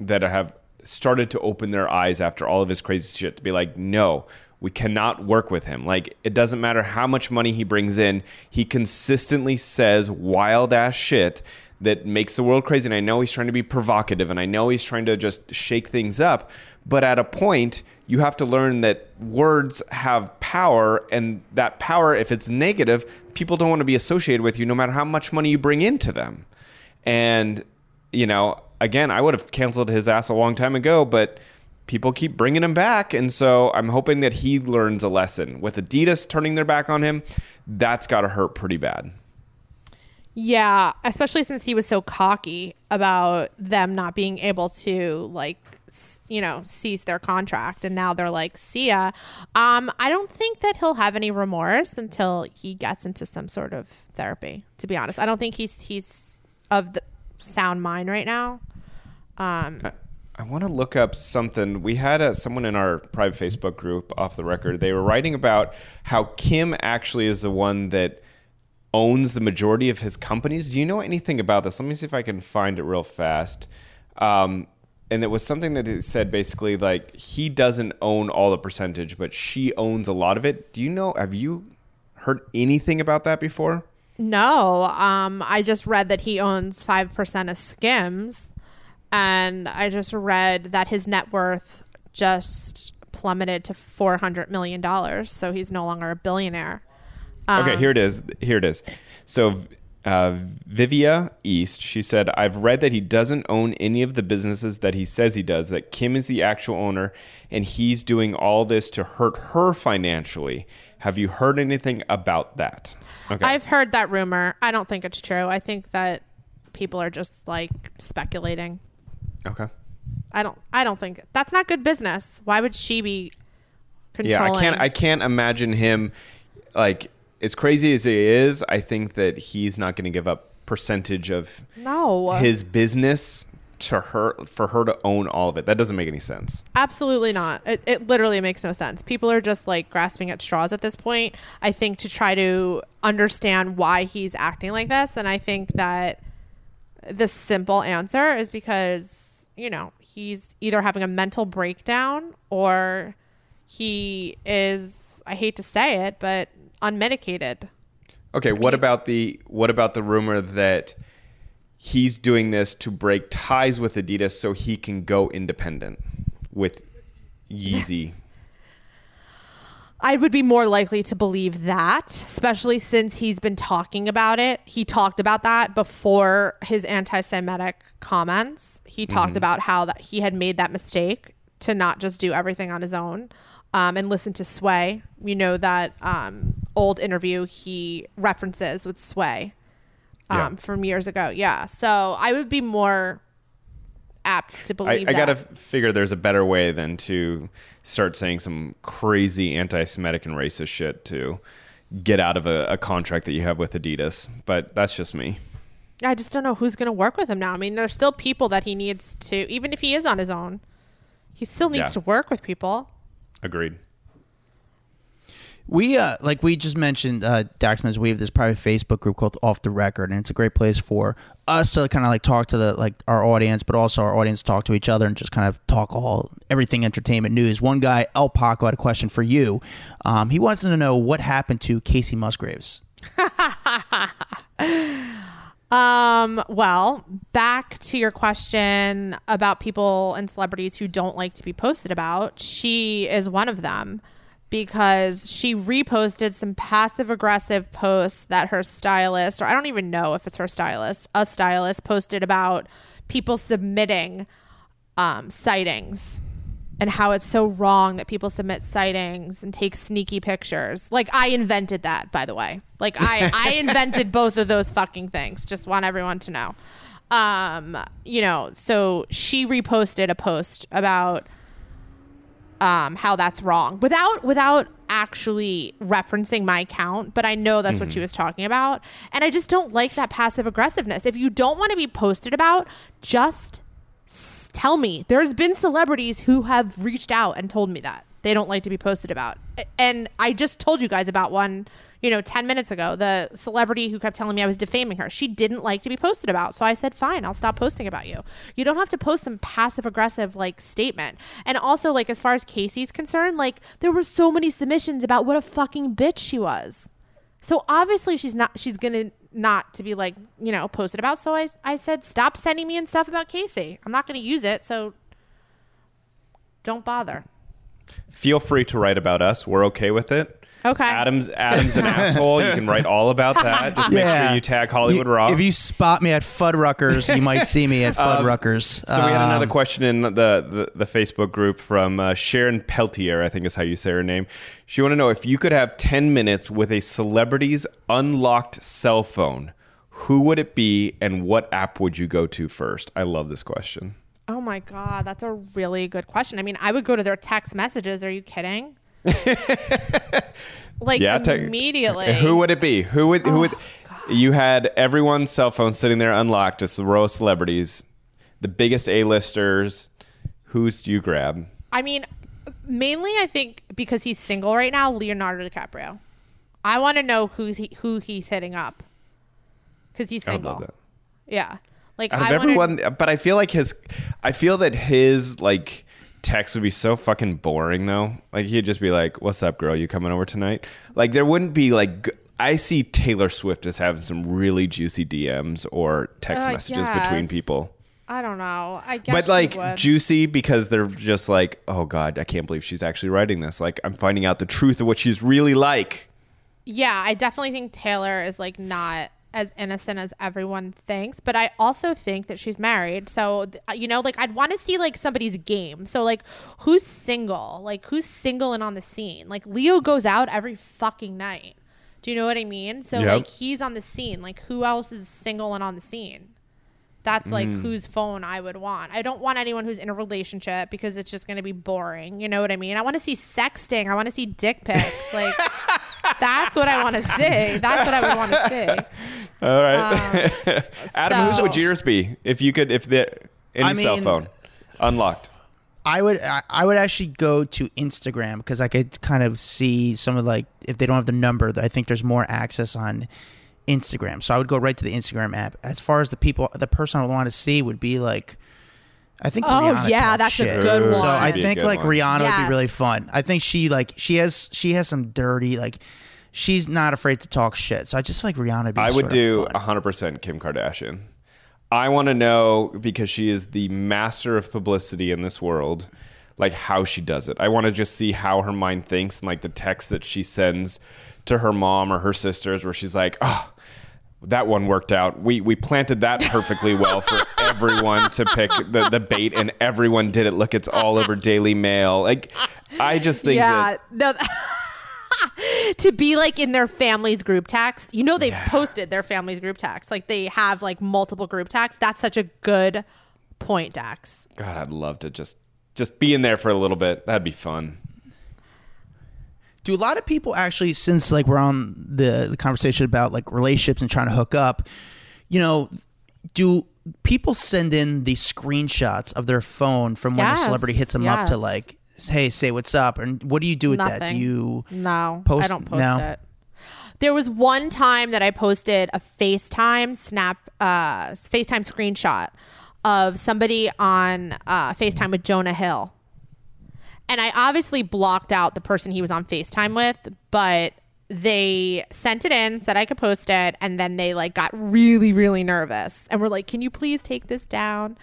that have started to open their eyes after all of his crazy shit to be like, no, we cannot work with him. Like, it doesn't matter how much money he brings in, he consistently says wild ass shit that makes the world crazy. And I know he's trying to be provocative and I know he's trying to just shake things up. But at a point, you have to learn that words have power, and that power, if it's negative, people don't want to be associated with you no matter how much money you bring into them. And, you know, again, I would have canceled his ass a long time ago, but people keep bringing him back. And so I'm hoping that he learns a lesson. With Adidas turning their back on him, that's got to hurt pretty bad. Yeah, especially since he was so cocky about them not being able to like you know cease their contract and now they're like see ya um i don't think that he'll have any remorse until he gets into some sort of therapy to be honest i don't think he's he's of the sound mind right now um I want to look up something. We had uh someone in our private Facebook group off the record. They were writing about how Kim actually is the one that owns the majority of his companies. Do you know anything about this? Let me see if I can find it real fast. Um, and it was something that it said basically like he doesn't own all the percentage, but she owns a lot of it. Do you know? Have you heard anything about that before? No, um, I just read that he owns five percent of Skims, and I just read that his net worth just plummeted to four hundred million dollars. So he's no longer a billionaire. Okay, here it is. Here it is. So, uh, Vivia East, she said, I've read that he doesn't own any of the businesses that he says he does, that Kim is the actual owner, and he's doing all this to hurt her financially. Have you heard anything about that? Okay. I've heard that rumor. I don't think it's true. I think that people are just like speculating. Okay. I don't. I don't think that's not good business. Why would she be Yeah. I can't. I can't imagine him like as crazy as he is. I think that he's not going to give up percentage of no. his business to her for her to own all of it. That doesn't make any sense. Absolutely not. It, it literally makes no sense. People are just like grasping at straws at this point, I think, to try to understand why he's acting like this. And I think that the simple answer is because, you know, he's either having a mental breakdown or he is, I hate to say it, but unmedicated. Okay, what about the what about the rumor that he's doing this to break ties with Adidas so he can go independent with Yeezy? I would be more likely to believe that, especially since he's been talking about it. He talked about that before his anti-Semitic comments. He talked about how that he had made that mistake to not just do everything on his own um, and listen to Sway. You know that um, old interview he references with Sway um, Yeah. from years ago. Yeah, so I would be more apt to I, believe I that. gotta figure there's a better way than to start saying some crazy anti-Semitic and racist shit to get out of a, a contract that you have with Adidas. But that's just me. I just don't know who's going to work with him now. I mean, there's still people that he needs to, even if he is on his own, he still needs Yeah. to work with people. Agreed. We uh like we just mentioned uh Daxman's we have this private Facebook group called Off the Record and it's a great place for us to kind of like talk to the like our audience but also our audience talk to each other and just kind of talk all everything entertainment news. One guy El Paco had a question for you. Um he wants to know what happened to Kacey Musgraves. Um, well, back to your question about people and celebrities who don't like to be posted about. She is one of them because she reposted some passive aggressive posts that her stylist, or I don't even know if it's her stylist, a stylist posted about people submitting um, sightings and how it's so wrong that people submit sightings and take sneaky pictures. Like I invented that, by the way. Like I I invented both of those fucking things. Just want everyone to know. Um, you know, so she reposted a post about um how that's wrong without without actually referencing my account, but I know that's what she was talking about. And I just don't like that passive aggressiveness. If you don't want to be posted about, just s- tell me. There's been celebrities who have reached out and told me that they don't like to be posted about. And I just told you guys about one, you know, 10 minutes ago, the celebrity who kept telling me I was defaming her. She didn't like to be posted about. So I said, fine, I'll stop posting about you. You don't have to post some passive aggressive like statement. And also, like, as far as Kacey's concerned, like, there were so many submissions about what a fucking bitch she was. So obviously she's not she's gonna not to be like, you know, posted about. So I I said stop sending me and stuff about Kacey. I'm not gonna use it, so don't bother. Feel free to write about us. We're okay with it. Okay. Adam's Adam's an asshole. You can write all about that. Just make Yeah. sure you tag Hollywood You- Raw. If you spot me at Fuddruckers, you might see me at Fuddruckers. so we had another Um, question in the, the, the Facebook group from uh, Sharon Peltier, I think is how you say her name. She wanted to know if you could have 10 minutes with a celebrity's unlocked cell phone, who would it be and what app would you go to first? I love this question. Oh my god, that's a really good question. I mean, I would go to their text messages. Are you kidding? like Yeah, te- immediately. Who would it be? Who would who would oh, you had everyone's cell phone sitting there unlocked, just a row of celebrities, the biggest A-listers. Who's do you grab? I mean, mainly I think because he's single right now, Leonardo DiCaprio. I want to know who he, who he's hitting up because he's single. Yeah, like out of I wanna- everyone but i feel like his i feel that his like text would be so fucking boring though. Like he'd just be like what's up girl? You coming over tonight? Like there wouldn't be like g- i see taylor swift as having some really juicy dms or text Uh, messages between people. I don't know. I guess, but like juicy because they're just like oh god i can't believe she's actually writing this. Like i'm finding out the truth of what she's really like. Yeah, I definitely think Taylor is like not as innocent as everyone thinks, but I also think that she's married. So uh, you know, like I'd want to see like somebody's game. So like, who's single? Like who's single and on the scene? Like Leo goes out every fucking night. Do you know what I mean? So Yep. like he's on the scene. Like who else is single and on the scene? That's like Mm. whose phone I would want. I don't want anyone who's in a relationship because it's just going to be boring. You know what I mean? I want to see sexting. I want to see dick pics. Like that's what I want to see. That's what I would want to see. all right adam Um, so- who would yours be if you could if the any I cell phone unlocked I would I, I would actually go to Instagram because I could kind of see some of like if they don't have the number, I think there's more access on Instagram. So I would go right to the Instagram app. As far as the people, the person I would want to see would be like, I think. Oh, Rihanna yeah, talks that's a shit. good So one. I think like one. Rihanna would be really fun. I think she like she has she has some dirty like. She's not afraid to talk shit, so I just feel like Rihanna. Would be I would sort do 100% Kim Kardashian. I want to know because she is the master of publicity in this world, like how she does it. I want to just see how her mind thinks and like the text that she sends to her mom or her sisters where she's like, "Oh, that one worked out. We we planted that perfectly well for everyone to pick the, the bait and everyone did it. Look, it's all over Daily Mail." Like I just think yeah, that to be like in their family's group text. You know they've posted their family's group text. Like they have like multiple group texts. That's such a good point. point, Dax. God, I'd love to just just be in there for a little bit. That'd be fun. Do a lot of people actually, since like we're on the, the conversation about like relationships and trying to hook up, you know, do people send in the screenshots of their phone from when Yes, a celebrity hits them up to like, hey, say what's up? And what do you do with that? Do you No, Post- I don't post no? it. There was one time that I posted a FaceTime snap, uh, FaceTime screenshot of somebody on uh, FaceTime with Jonah Hill. And I obviously blocked out the person he was on FaceTime with, but they sent it in, said I could post it, and then they like got really, really nervous and were like, Can you please take this down?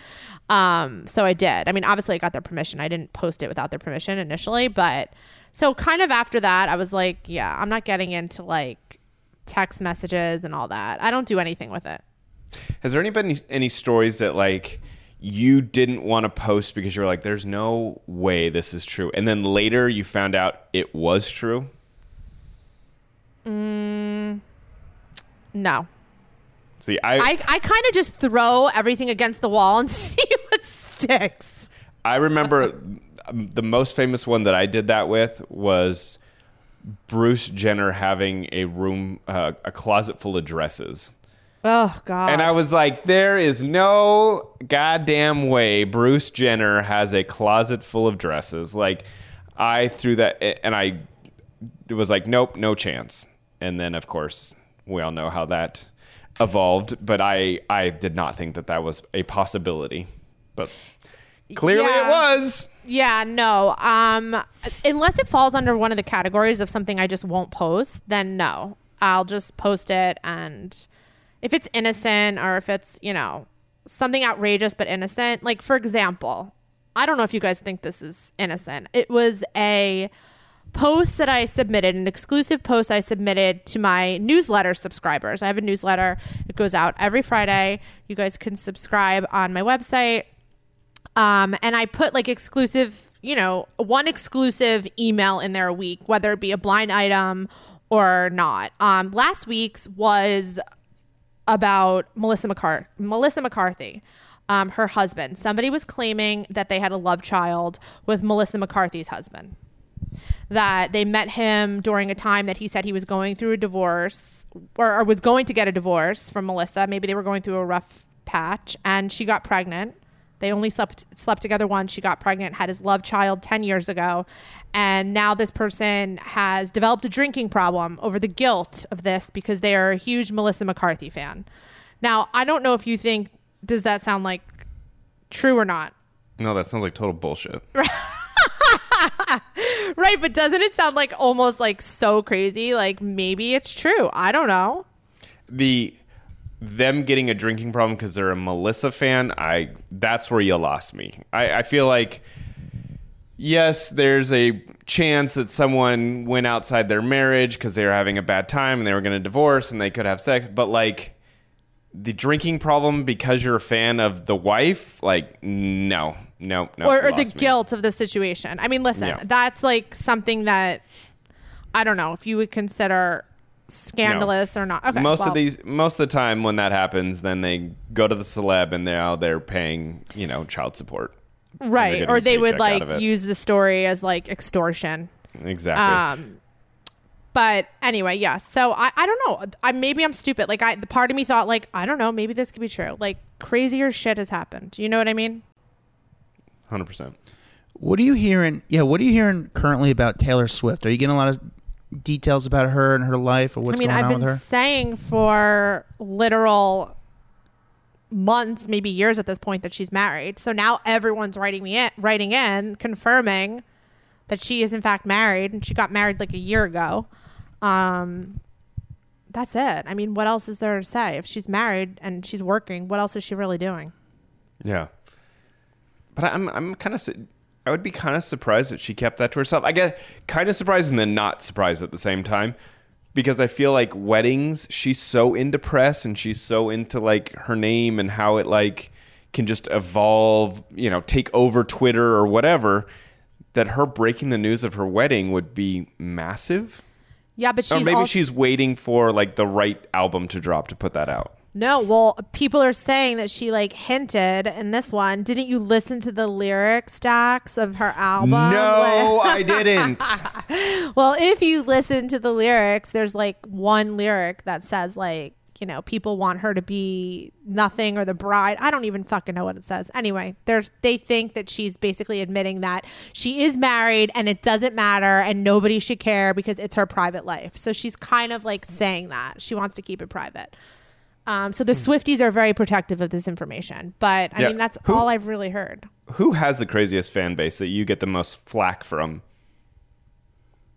Um, so I did. I mean, obviously I got their permission. I didn't post it without their permission initially, but so kind of after that, I was like, Yeah, I'm not getting into like text messages and all that. I don't do anything with it. Has there any been any, any stories that like you didn't want to post because you were like, "There's no way this is true," and then later you found out it was true? Mm, No. See, I I, I kind of just throw everything against the wall and see what sticks. I remember the most famous one that I did that with was Bruce Jenner having a room, uh, a closet full of dresses. Oh God. And I was like, there is no goddamn way Bruce Jenner has a closet full of dresses. Like, I threw that, and I was like, nope, no chance. And then, of course, we all know how that evolved. But I, I did not think that that was a possibility. But clearly Yeah. it was. Yeah, no. Um, unless it falls under one of the categories of something I just won't post, then no. I'll just post it, and if it's innocent or if it's you know something outrageous but innocent, like for example, I don't know if you guys think this is innocent. It was a post that I submitted, an exclusive post I submitted to my newsletter subscribers. I have a newsletter. It goes out every Friday. You guys can subscribe on my website. Um, and I put like exclusive, you know, one exclusive email in there a week, whether it be a blind item or not. Um, last week's was about Melissa McCar- Melissa McCarthy, um, her husband. Somebody was claiming that they had a love child with Melissa McCarthy's husband. That they met him during a time that he said he was going through a divorce or, or was going to get a divorce from Melissa. Maybe they were going through a rough patch, and she got pregnant. They only slept slept together once. She got pregnant, had his love child 10 years ago. And now this person has developed a drinking problem over the guilt of this because they are a huge Melissa McCarthy fan. Now, I don't know if you think does that sound like true or not? No, that sounds like total bullshit. Right, but doesn't it sound like almost like so crazy? Like maybe it's true. I don't know. the them getting a drinking problem because they're a Melissa fan, I that's where you lost me. I, I feel like yes, there's a chance that someone went outside their marriage because they were having a bad time and they were going to divorce and they could have sex, but like the drinking problem because you're a fan of the wife, like no, no, no, or, or the me. guilt of the situation. I mean, listen, Yeah. that's like something that I don't know if you would consider scandalous or not. Okay, most well, of these, most of the time when that happens, then they go to the celeb and now they're paying, you know, child support. right, or they would like use the story as like extortion. Exactly. Um, but anyway, yeah. So I, I don't know. I maybe I'm stupid. Like I, the part of me thought like I don't know. Maybe this could be true. Like crazier shit has happened. You know what I mean? Hundred percent. What are you hearing? Yeah, what are you hearing currently about Taylor Swift? Are you getting a lot of details about her and her life, or what's going on. I mean, going I've on been with her? saying for literal months, maybe years at this point, that she's married. So now everyone's writing me in, writing in, confirming that she is in fact married, and she got married like a year ago. Um, that's it. I mean, what else is there to say? If she's married and she's working, what else is she really doing? Yeah. But I'm I'm kind of I would be kind of surprised that she kept that to herself. I guess kind of surprised and then not surprised at the same time because I feel like weddings she's so into press and she's so into like her name and how it like can just evolve, you know, take over Twitter or whatever that her breaking the news of her wedding would be massive. Yeah, but oh, she's or maybe also- she's waiting for like the right album to drop to put that out. No, well, people are saying that she like hinted in this one. Didn't you listen to the lyric stacks of her album? No, I didn't. Well, if you listen to the lyrics, there's like one lyric that says like, you know, people want her to be nothing or the bride. I don't even fucking know what it says. Anyway, there's they think that she's basically admitting that she is married and it doesn't matter and nobody should care because it's her private life. So she's kind of like saying that. She wants to keep it private. Um, so the Swifties are very protective of this information. But I Yeah. mean that's Who- all I've really heard. Who has the craziest fan base that you get the most flack from?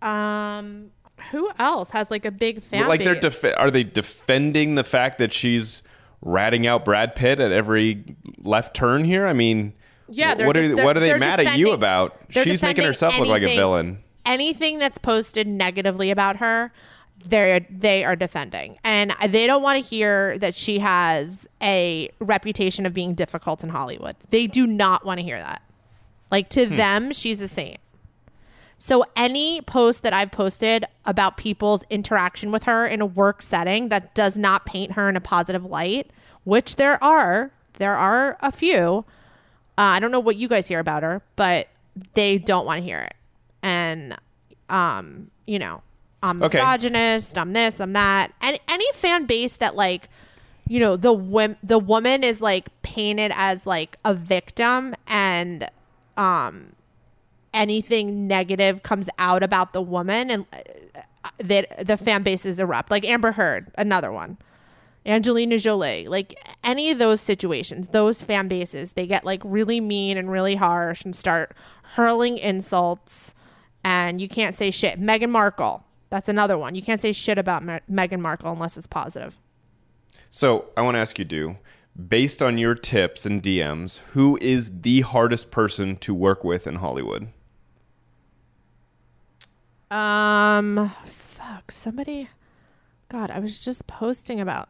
Um who else has like a big fan like they're def- are they defending the fact that she's ratting out Brad Pitt at every left turn here? I mean, Yeah, what just- are they're- what are they mad at you about? She's making herself look like a villain. anything that's posted negatively about her they're they are defending and they don't want to hear that she has a reputation of being difficult in hollywood they do not want to hear that like to Hmm. them she's a saint so any post that i've posted about people's interaction with her in a work setting that does not paint her in a positive light which there are there are a few uh, I don't know what you guys hear about her, but they don't want to hear it. And, um, you know, I'm Okay. misogynist. I'm this. I'm that. And any fan base that like, you know, the wom- the woman is like painted as like a victim, and um, anything negative comes out about the woman, and uh, that the fan bases erupt. Like Amber Heard, another one. Angelina Jolie, like any of those situations, those fan bases, they get like really mean and really harsh and start hurling insults, and you can't say shit. Meghan Markle, that's another one. You can't say shit about Me- Meghan Markle unless it's positive. So I want to ask you, do based on your tips and DMs, who is the hardest person to work with in Hollywood? Um, fuck, somebody. God, I was just posting about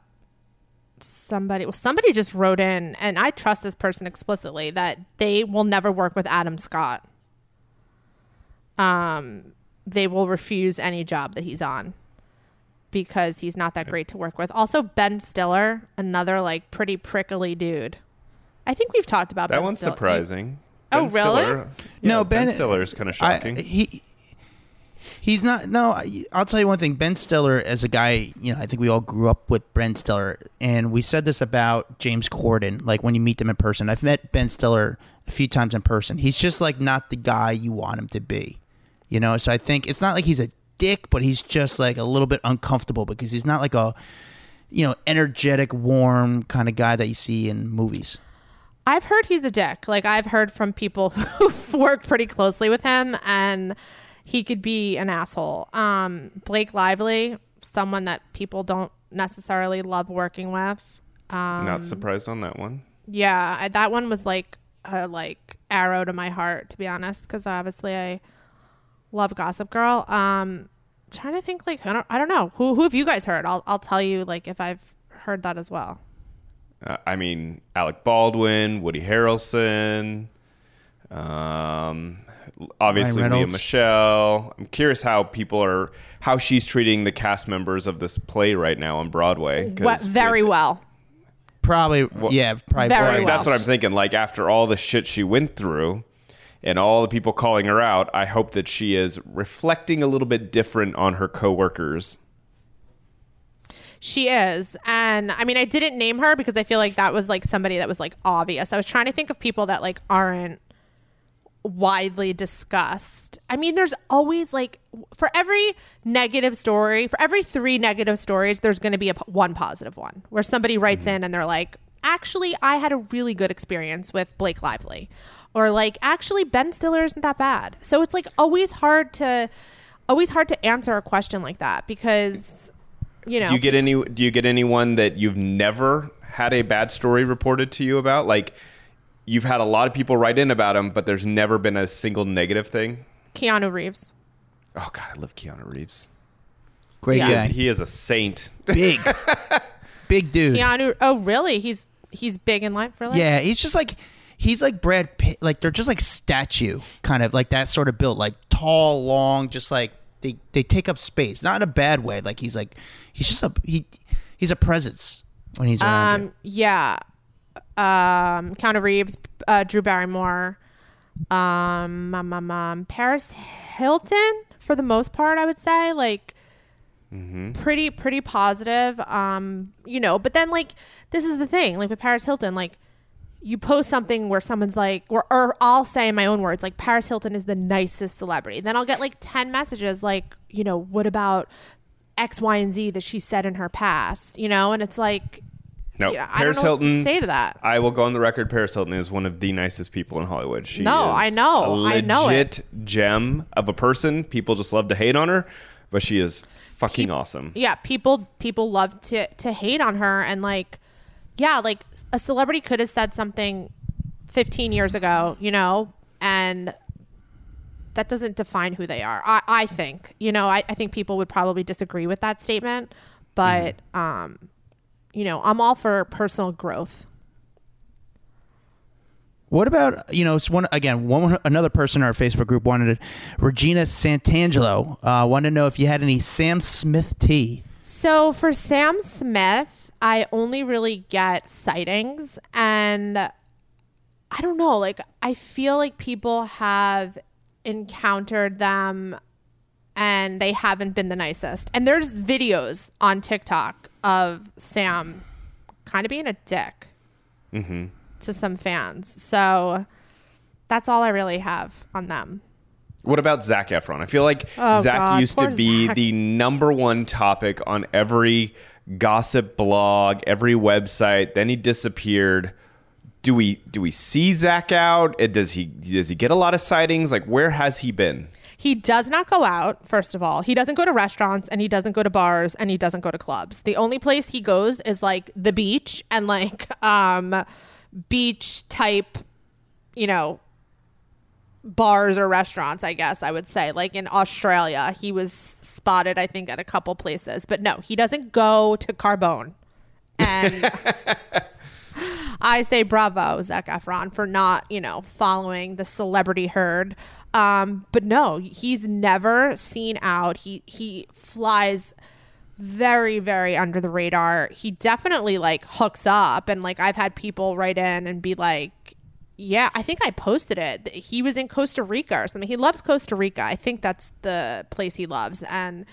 somebody. Well, somebody just wrote in, and I trust this person explicitly that they will never work with Adam Scott. Um, they will refuse any job that he's on because he's not that great to work with. Also, Ben Stiller, another like pretty prickly dude. I think we've talked about That Ben one's Stiller. surprising. Oh, really? Stiller- No, yeah, Ben- Stiller is kind of I- shocking. he he's not. No, I'll tell you one thing. Ben Stiller, as a guy, you know, I think we all grew up with Ben Stiller, and we said this about James Corden. Like when you meet them in person, I've met Ben Stiller a few times in person. He's just like not the guy you want him to be, you know. So I think it's not like he's a dick, but he's just like a little bit uncomfortable because he's not like a you know energetic, warm kind of guy that you see in movies. I've heard he's a dick. Like I've heard from people who've worked pretty closely with him, and he could be an asshole. Um, Blake Lively, someone that people don't necessarily love working with. Um, Not surprised on that one. yeah, I, that one was like a like arrow to my heart, to be honest, because obviously I love Gossip Girl. Um, trying to think like I don't, I don't know who who have you guys heard? I'll I'll tell you like if I've heard that as well. Uh, I mean, Alec Baldwin, Woody Harrelson, um, obviously Ryan Lea Michele. I'm curious how people are, how she's treating the cast members of this play right now on Broadway. What, very with- well. Probably, yeah, probably. Very well. That's what I'm thinking. Like after all the shit she went through, and all the people calling her out, I hope that she is reflecting a little bit different on her coworkers. She is. And I mean, I didn't name her because I feel like that was like somebody that was like obvious. I was trying to think of people that like aren't widely discussed. I mean, there's always like for every negative story, for every three negative stories, there's going to be a p- one positive one where somebody writes mm-hmm. in and they're like, "Actually, I had a really good experience with Blake Lively." Or like, "Actually, Ben Stiller isn't that bad." So it's like always hard to always hard to answer a question like that because you know, Do you get any? Do you get anyone that you've never had a bad story reported to you about? Like you've had a lot of people write in about him, but there's never been a single negative thing. Keanu Reeves. Oh God, I love Keanu Reeves. Great Yeah. Guy, He is a saint. big, big dude. Keanu. Oh, really? He's he's big in life, really? Yeah, he's just like he's like Brad Pitt. Like they're just like statue, kind of like that sort of built, like tall, long, just like they they take up space, not in a bad way. Like he's like he's just a he he's a presence. when he's around you? Um, yeah. Um, Keanu Reeves, uh, Drew Barrymore, um, um, um, um, Paris Hilton for the most part, I would say, like, pretty, pretty positive. Um, you know, but then like, this is the thing, like with Paris Hilton, like, you post something where someone's like, or, or I'll say in my own words, like Paris Hilton is the nicest celebrity. Then I'll get like 10 messages like, you know, what about X, Y, and Z that she said in her past, you know? And it's like, No, yeah, I Paris don't know what to Hilton. say to that. I will go on the record. Paris Hilton is one of the nicest people in Hollywood. She No, is I know. I know it. legit gem of a person. People just love to hate on her, but she is fucking awesome. yeah people people love to to hate on her and like yeah like a celebrity could have said something 15 years ago you know and that doesn't define who they are i, I think you know I, I think people would probably disagree with that statement but um you know i'm all for personal growth What about you know? It's one again. One another person in our Facebook group wanted it. Regina Santangelo uh, wanted to know if you had any Sam Smith tea. So for Sam Smith, I only really get sightings and I don't know, like I feel like people have encountered them and they haven't been the nicest. And there's videos on TikTok of Sam kind of being a dick to some fans. So that's all I really have on them. What about Zac Efron? I feel like Oh, Zac God, used to be Zac. the number one topic on every gossip blog, every website. Then he disappeared. Do we do we see Zac out? Uh, Does he does he get a lot of sightings? Like where has he been? He does not go out, first of all. He doesn't go to restaurants and he doesn't go to bars and he doesn't go to clubs. The only place he goes is like the beach and like um beach type, you know, bars or restaurants, I guess I would say. Like in Australia, he was spotted I think at a couple places. But no, he doesn't go to Carbone. And I say bravo, Zac Efron, for not, you know, following the celebrity herd. Um, but no, he's never seen out. He he flies very, very under the radar. He definitely like hooks up and like I've had people write in and be like, Yeah, I think I posted it. He was in Costa Rica or something. He loves Costa Rica. I think that's the place he loves. And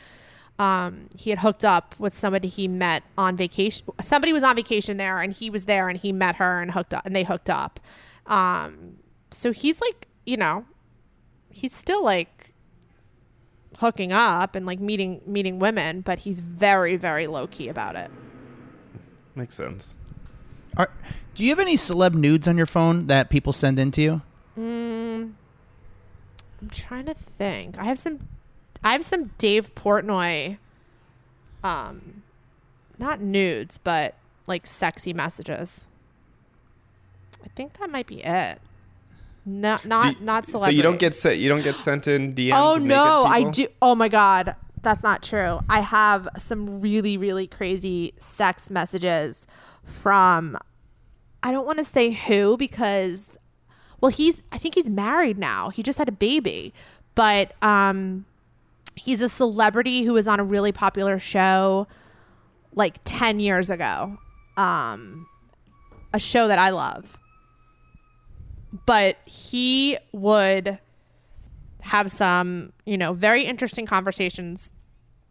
um, he had hooked up with somebody he met on vacation. Somebody was on vacation there, and he was there, and he met her and hooked up, and they hooked up. Um, so he's like, you know, he's still like hooking up and like meeting meeting women, but he's very very low key about it. Makes sense. Are, do you have any celeb nudes on your phone that people send in to you? I'm trying to think. I have some I have some Dave Portnoy um not nudes, but like sexy messages. I think that might be it. Not not Do- not So you don't get sent you don't get sent in DMs. Oh no, I do. Oh my god, that's not true. I have some really really crazy sex messages from I don't want to say who because well he's I think he's married now. He just had a baby. But um he's a celebrity who was on a really popular show like 10 years ago. Um a show that I love. But he would have some, you know, very interesting conversations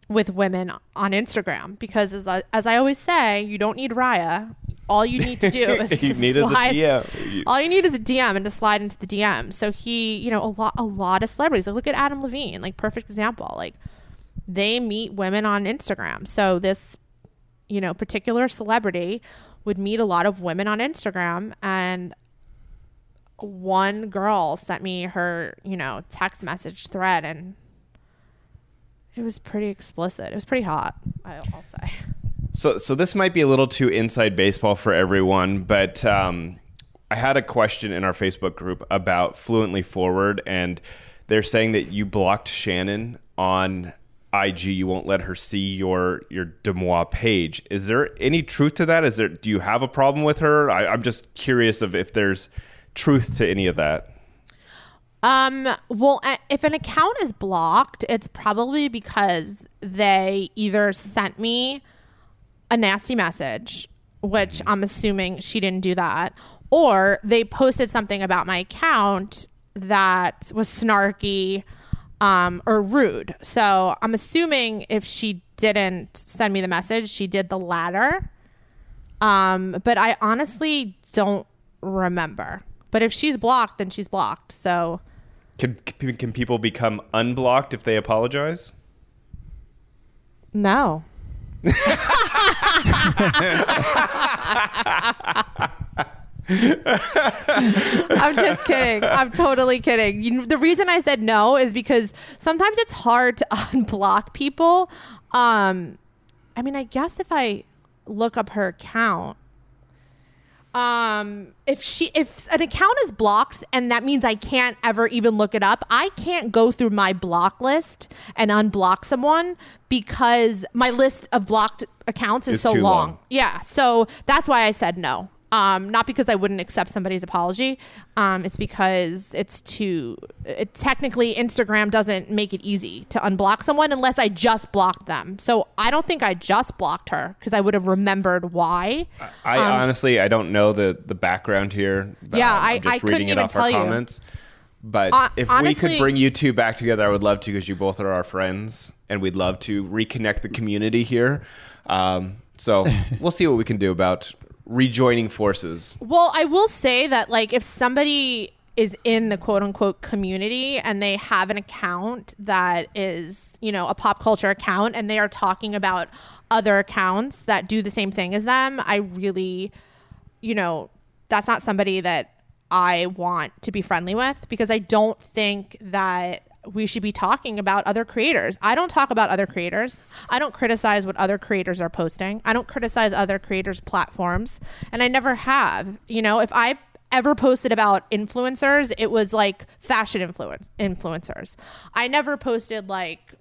with women on Instagram because as I, as I always say, you don't need Raya. All you need to do is You need is a slide, DM. You- All you need is a DM and to slide into the DM. So he, you know, a lot a lot of celebrities. Like look at Adam Levine, like perfect example. Like they meet women on Instagram. So this, you know, particular celebrity would meet a lot of women on Instagram and one girl sent me her, you know, text message thread and it was pretty explicit. It was pretty hot, I'll say. So, so this might be a little too inside baseball for everyone, but um, I had a question in our Facebook group about Fluently Forward, and they're saying that you blocked Shannon on IG. You won't let her see your your DeuxMoi page. Is there any truth to that? Is there? Do you have a problem with her? I, I'm just curious of if there's truth to any of that. Um, well, if an account is blocked, it's probably because they either sent me a nasty message which I'm assuming she didn't do that, or they posted something about my account that was snarky um, or rude. So I'm assuming if she didn't send me the message, she did the latter. Um, but I honestly don't remember. But if she's blocked, then she's blocked. So Can, can people become unblocked if they apologize? no. I'm just kidding. I'm totally kidding. You, the reason I said no is because sometimes it's hard to unblock people. Um, I mean, I guess if I look up her account, um, if she if an account is blocked and that means I can't ever even look it up, I can't go through my block list and unblock someone because my list of blocked accounts is It's so long. long. Yeah, so that's why I said no. Um, not because I wouldn't accept somebody's apology. Um, it's because it's too. It technically Instagram doesn't make it easy to unblock someone unless I just blocked them. So I don't think I just blocked her because I would have remembered why. I honestly I don't know the the background here. Um, Yeah, Um, I- I'm just I couldn't reading it even off our tell you. comments. But Uh, if we could bring you two back together, I would love to because you both are our friends, and we'd love to reconnect the community here. Um, so we'll see what we can do about rejoining forces. Well, I will say that like if somebody is in the quote unquote community and they have an account that is, you know, a pop culture account and they are talking about other accounts that do the same thing as them, I really, you know, that's not somebody that I want to be friendly with because I don't think that we should be talking about other creators. I don't talk about other creators. I don't criticize what other creators are posting. I don't criticize other creators' platforms, and I never have. You know, if I ever posted about influencers, it was like fashion influence influencers. I never posted like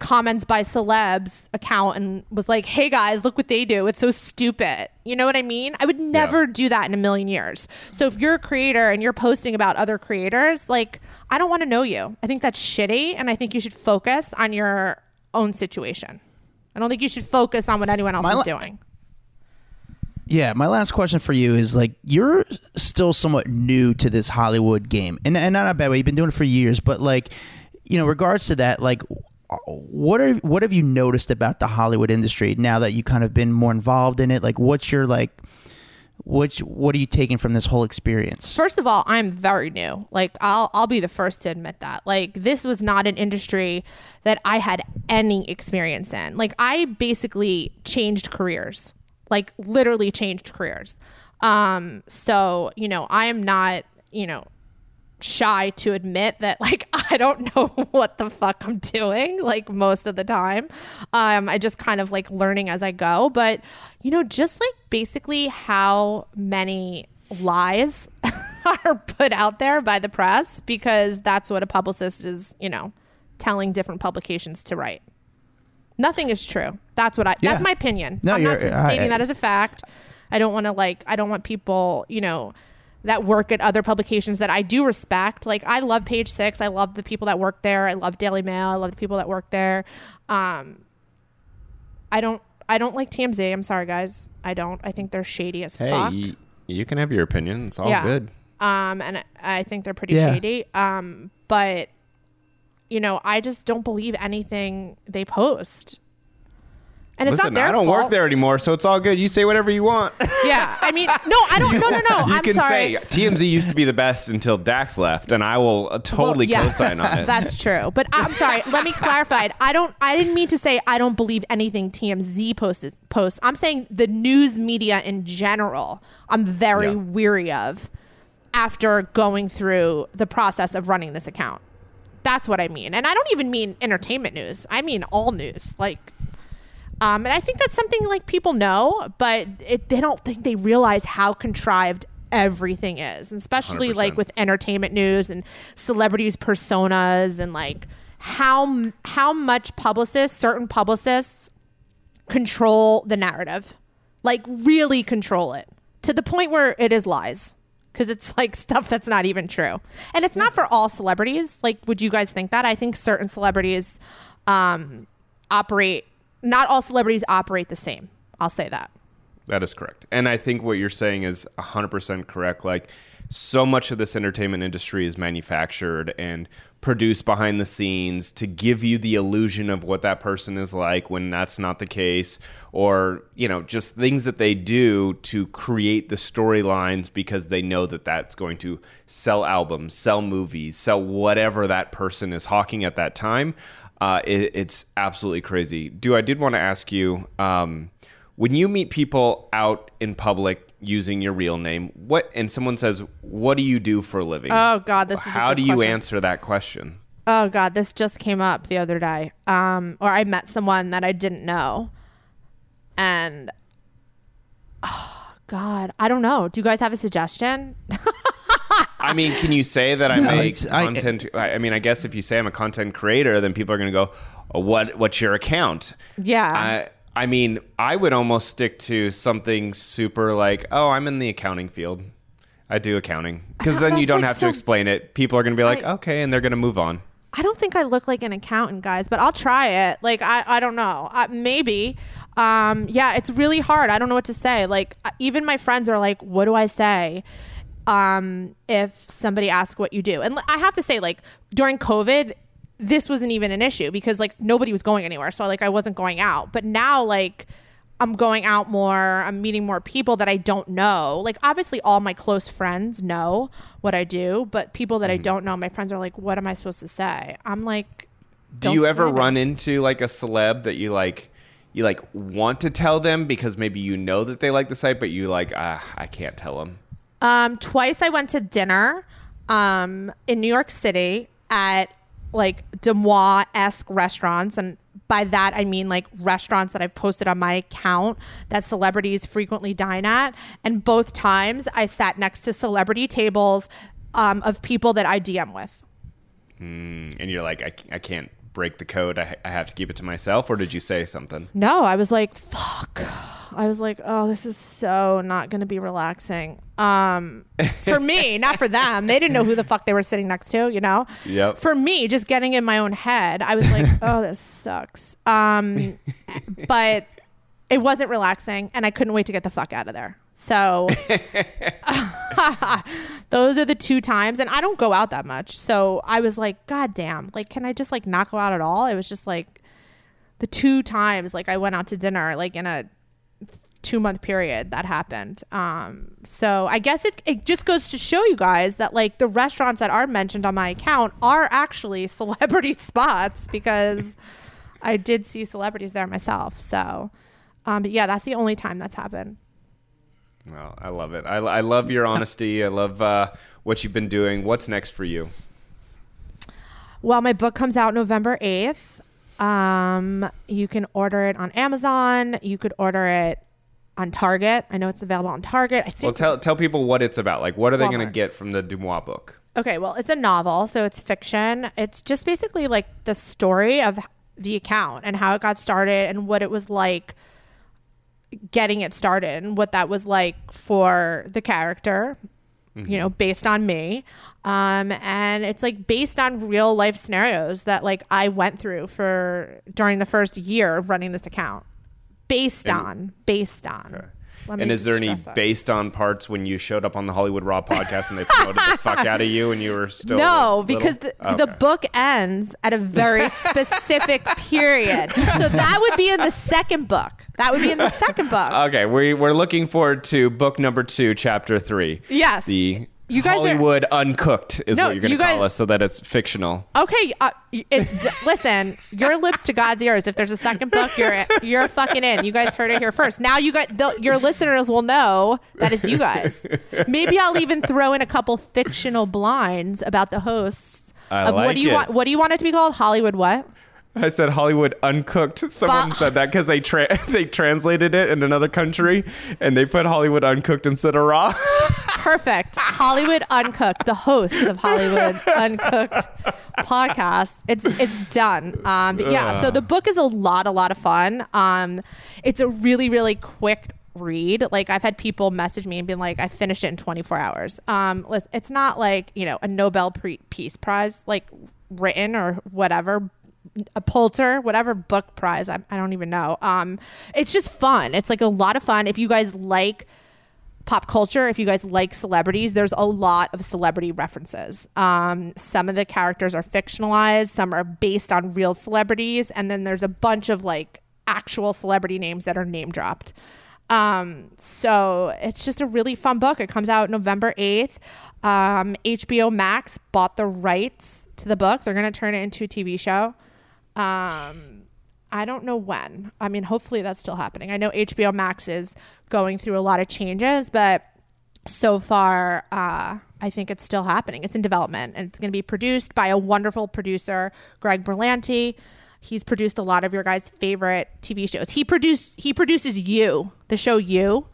comments by celebs account and was like, "Hey guys, look what they do. It's so stupid." You know what I mean? I would never do that in a million years. So if you're a creator and you're posting about other creators, like I don't want to know you. I think that's shitty and I think you should focus on your own situation. I don't think you should focus on what anyone else My is la- doing. Yeah, my last question for you is like you're still somewhat new to this Hollywood game, and and not in a bad way. You've been doing it for years, but like, you know, regards to that, like, what are what have you noticed about the Hollywood industry now that you kind of been more involved in it? Like, what's your like, which what are you taking from this whole experience? First of all, I'm very new. Like I'll I'll be the first to admit that. Like this was not an industry that I had any experience in. Like I basically changed careers. Like literally changed careers. Um so, you know, I am not, you know, shy to admit that like I don't know what the fuck I'm doing like most of the time. Um I just kind of like learning as I go, but you know just like basically how many lies are put out there by the press because that's what a publicist is, you know, telling different publications to write. Nothing is true. That's what I Yeah. that's my opinion. No, I'm not stating I- that as a fact. I don't want to like I don't want people, you know, that work at other publications that I do respect. Like I love Page Six. I love the people that work there. I love Daily Mail. I love the people that work there. Um, I don't. I don't like TMZ. I'm sorry, guys. I don't. I think they're shady as Hey, fuck. you, you can have your opinion. It's all Yeah. good. Um, and I- I think they're pretty Yeah. shady. Um, but you know, I just don't believe anything they post. And it's Listen, not their I don't fault. work there anymore, so it's all good. You say whatever you want. Yeah, I mean, no, I don't. No, no, no. you I'm can sorry. say TMZ used to be the best until Dax left, and I will uh, totally Well, yes, co-sign on it. That's true. But I'm sorry. let me clarify. it. I don't. I didn't mean to say I don't believe anything TMZ posts. Posts. I'm saying the news media in general. I'm very Yeah. weary of after going through the process of running this account. That's what I mean. And I don't even mean entertainment news. I mean all news. Like um, and I think that's something like people know, but it, they don't think they realize how contrived everything is, and especially like 100%. with entertainment news and celebrities' personas and like how how much publicists, certain publicists, control the narrative, like really control it to the point where it is lies. Because it's like stuff that's not even true, and it's not for all celebrities. Like, would you guys think that? I think certain celebrities um, operate not all celebrities operate the same. I'll say that. That is correct. And I think what you're saying is 100% correct. Like, so much of this entertainment industry is manufactured and produced behind the scenes to give you the illusion of what that person is like when that's not the case or you know just things that they do to create the storylines because they know that that's going to sell albums sell movies sell whatever that person is hawking at that time uh, it, it's absolutely crazy do i did want to ask you um, when you meet people out in public using your real name what and someone says what do you do for a living Oh God, this how do you question. answer that question Oh God, this just came up the other day. Um, or I met someone that I didn't know, and oh God, I don't know. Do you guys have a suggestion? I mean, can you say that I no, make content? I, I, mean, I guess if you say I'm a content creator, then people are going to go, oh, "What? What's your account?" Yeah. I, I mean, I would almost stick to something super like, "Oh, I'm in the accounting field. I do accounting," because then you don't like, have to explain it. People are going to be like, I- "Okay," and they're going to move on. I don't think I look like an accountant, guys, but I'll try it. Like I, I don't know, uh, maybe. Um, yeah, it's really hard. I don't know what to say. Like even my friends are like, "What do I say?" Um, if somebody asks what you do, and I have to say, like during COVID, this wasn't even an issue because like nobody was going anywhere, so like I wasn't going out. But now, like I'm going out more. I'm meeting more people that I don't know. Like obviously all my close friends know what I do, but people that I Mm-hmm. don't know, my friends are like, "What am I supposed to say?" I'm like, Do you ever say that." run into like a celeb that you like? You like want to tell them because maybe you know that they like the site, but you like, ah, I can't tell them. Um, twice I went to dinner um, in New York City at like DeuxMoi esque restaurants. And by that, I mean like restaurants that I've posted on my account that celebrities frequently dine at. And both times I sat next to celebrity tables um, of people that I DM with. and you're like, I, I can't break the code. I, I have to keep it to myself. Or did you say something? No, I was like, fuck. I was like, oh, this is so not going to be relaxing. Um, for me, not for them. They didn't know who the fuck they were sitting next to, you know? Yep. For me, just getting in my own head, I was like, oh, this sucks. Um, but it wasn't relaxing and I couldn't wait to get the fuck out of there. So those are the two times and I don't go out that much. So I was like, God damn, like can I just like not go out at all? It was just like the two times like I went out to dinner like in a two month period that happened. Um, so I guess it, it just goes to show you guys that like the restaurants that are mentioned on my account are actually celebrity spots because I did see celebrities there myself. So, um, but yeah, that's the only time that's happened. Well, I love it. I, I love your honesty. I love uh, what you've been doing. What's next for you? Well, my book comes out November 8th. Um, you can order it on Amazon. You could order it on Target. I know it's available on Target. I think Well, tell tell people what it's about. Like, what are they going to Walmart. get from the DeuxMoi book? Okay, well, it's a novel, so it's fiction. It's just basically like the story of the account and how it got started and what it was like getting it started and what that was like for the character, you know, based on me. Um, and it's like based on real life scenarios that like I went through for during the first year of running this account. Based on, based on. Me And is there any based on parts when you showed up on the Hollywood Raw podcast and they promoted the fuck out of you and you were still No, little? because the, Okay. the book ends at a very specific period. So that would be in the second book. That would be in the second book. Okay, we we're looking forward to book number two, chapter three. Yes. The You guys are- Hollywood Uncooked is No, what you're going you to call us, so that it's fictional. Okay, uh, it's listen. Your lips to God's ears. If there's a second book, you're you're fucking in. You guys heard it here first. Now you got the, your listeners will know that it's you guys. Maybe I'll even throw in a couple fictional blinds about the hosts. I of what like do you it. want? What do you want it to be called? Hollywood what? I said Hollywood Uncooked. Someone Ba- said that because they tra- they translated it in another country and they put Hollywood Uncooked instead of Raw. Perfect. Hollywood Uncooked, the hosts of Hollywood Uncooked podcast. It's it's done. Um, but yeah, so the book is a lot, a lot of fun. Um, it's a really, really quick read. Like I've had people message me and been like, I finished it in 24 hours. Um, listen, it's not like you know a Nobel pre- Peace Prize like written or whatever a Pulitzer, whatever book prize. I, I don't even know. Um, it's just fun. It's like a lot of fun. If you guys like pop culture, if you guys like celebrities, there's a lot of celebrity references. Um, some of the characters are fictionalized, some are based on real celebrities, and then there's a bunch of like actual celebrity names that are name dropped. Um, so it's just a really fun book. It comes out November 8th. Um, HBO Max bought the rights to the book. They're going to turn it into a TV show. Um, I don't know when. I mean, hopefully that's still happening. I know HBO Max is going through a lot of changes, but so far, uh, I think it's still happening. It's in development and it's going to be produced by a wonderful producer, Greg Berlanti. He's produced a lot of your guys' favorite TV shows. He produced he produces You, the show You,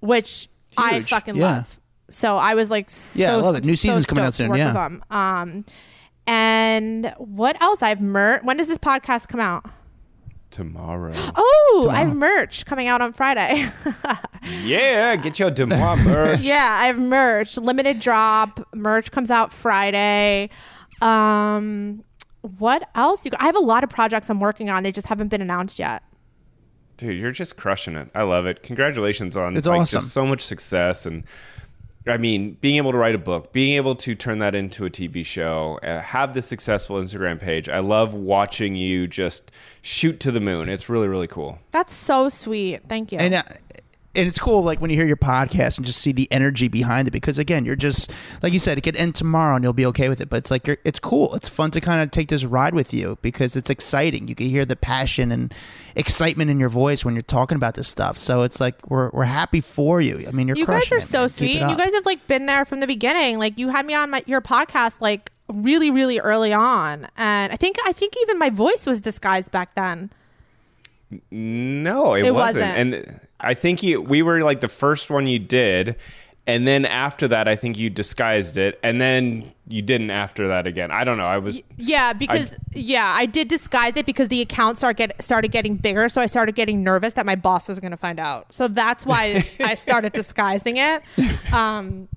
which I fucking Yeah. love. So I was like, so, Yeah, I love it. New so season's coming out soon, yeah. with him. Um, and what else? I've mer. When does this podcast come out? Tomorrow. Oh, I have merch coming out on Friday. Yeah, get your DeuxMoi merch. yeah, I have merch. Limited drop. Merch comes out Friday. Um, what else? You? I have a lot of projects I'm working on. They just haven't been announced yet. Dude, you're just crushing it. I love it. Congratulations on It's like, awesome. just so much success and I mean, being able to write a book, being able to turn that into a TV show, uh, have this successful Instagram page. I love watching you just shoot to the moon. It's really, really cool. That's so sweet. Thank you. and uh, and it's cool like when you hear your podcast and just see the energy behind it because again you're just like you said it could end tomorrow and you'll be okay with it but it's like you're, it's cool it's fun to kind of take this ride with you because it's exciting you can hear the passion and excitement in your voice when you're talking about this stuff so it's like we're, we're happy for you i mean you're you guys are it, so man. Sweet. You guys have like been there from the beginning. Like you had me on my, your podcast like really, really early on, and I think I think even my voice was disguised back then. No, it, It wasn't. wasn't. And I think you we were like the first one you did. And then after that, I think you disguised it, and then you didn't after that again. I don't know. I was Yeah, because yeah, I did disguise it because the account start get started getting bigger, so I started getting nervous that my boss was going to find out. So that's why I started disguising it. Um,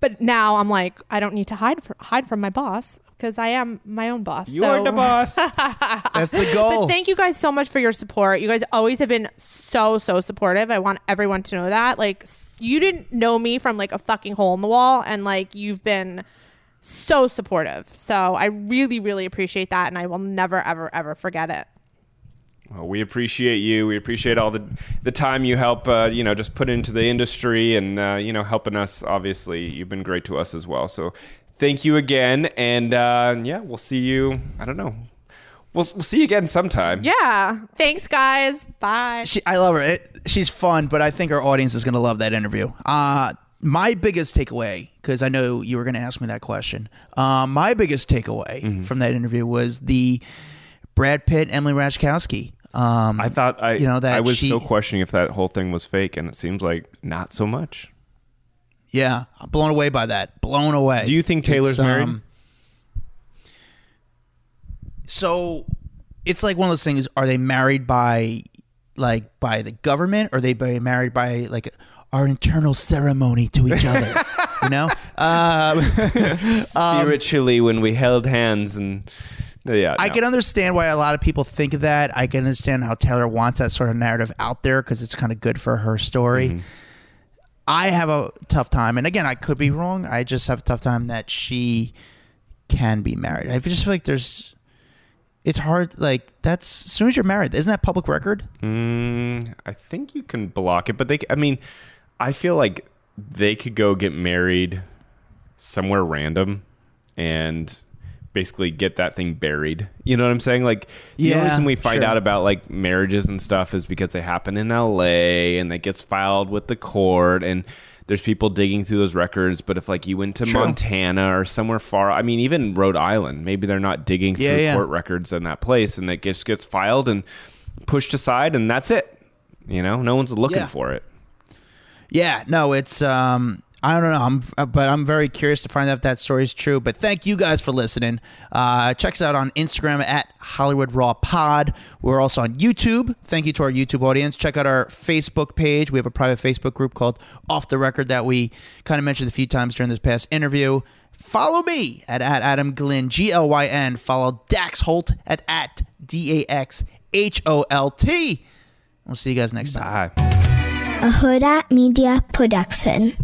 but now I'm like, I don't need to hide fr- hide from my boss because I am my own boss. you're the boss. that's the goal But thank you guys so much for your support. You guys always have been so so supportive. I want everyone to know that. Like you didn't know me from like a fucking hole in the wall and like you've been so supportive. So I really really appreciate that and I will never ever ever forget it. Well, we appreciate you. We appreciate all the the time you help, uh, you know, just put into the industry and uh, you know helping us. Obviously, you've been great to us as well. So, thank you again, and uh, yeah, we'll see you. I don't know. We'll we'll see you again sometime. Yeah. Thanks guys. Bye. she, I love her. It, she's fun, but I think our audience is going to love that interview. Uh, my biggest takeaway, because I know you were going to ask me that question. Uh, my biggest takeaway from that interview was the Brad Pitt, Emily Ratajkowski. Um, I thought I You know, that I was she- so questioning if that whole thing was fake, and it seems like not so much. Yeah, I'm blown away by that. Blown away. Do you think Taylor's um, married? So it's like one of those things. Are they married by like by the government, or are they by, married by like our internal ceremony to each other? you know, um, Spiritually, when we held hands and yeah, I no. can understand why a lot of people think of that. I can understand how Taylor wants that sort of narrative out there because it's kind of good for her story. Mm-hmm. I have a tough time, and again, I could be wrong. I just have a tough time that she can be married. I just feel like there's. It's hard. Like that's as soon as you're married, isn't that public record? Mm, I think you can block it, but they. I mean, I feel like they could go get married somewhere random and basically get that thing buried. You know what I'm saying? Like the only reason we find sure. out about like marriages and stuff is because they happen in LA and that gets filed with the court and there's people digging through those records. But if like you went to True. Montana or somewhere far, I mean, even Rhode Island, maybe they're not digging through yeah. court records in that place and that just gets filed and pushed aside and that's it. You know, no one's looking Yeah. for it. Yeah, no, it's. um I don't know. I'm, uh, but I'm very curious to find out if that story is true. But thank you guys for listening. Uh, check us out on Instagram at Hollywood Raw Pod. We're also on YouTube. Thank you to our YouTube audience. Check out our Facebook page. We have a private Facebook group called Off the Record that we kind of mentioned a few times during this past interview. Follow me at, at Adam Glyn, G L Y N. Follow Dax Holt at, at D A X H O L T. We'll see you guys next time. Bye. A Huda Media Production.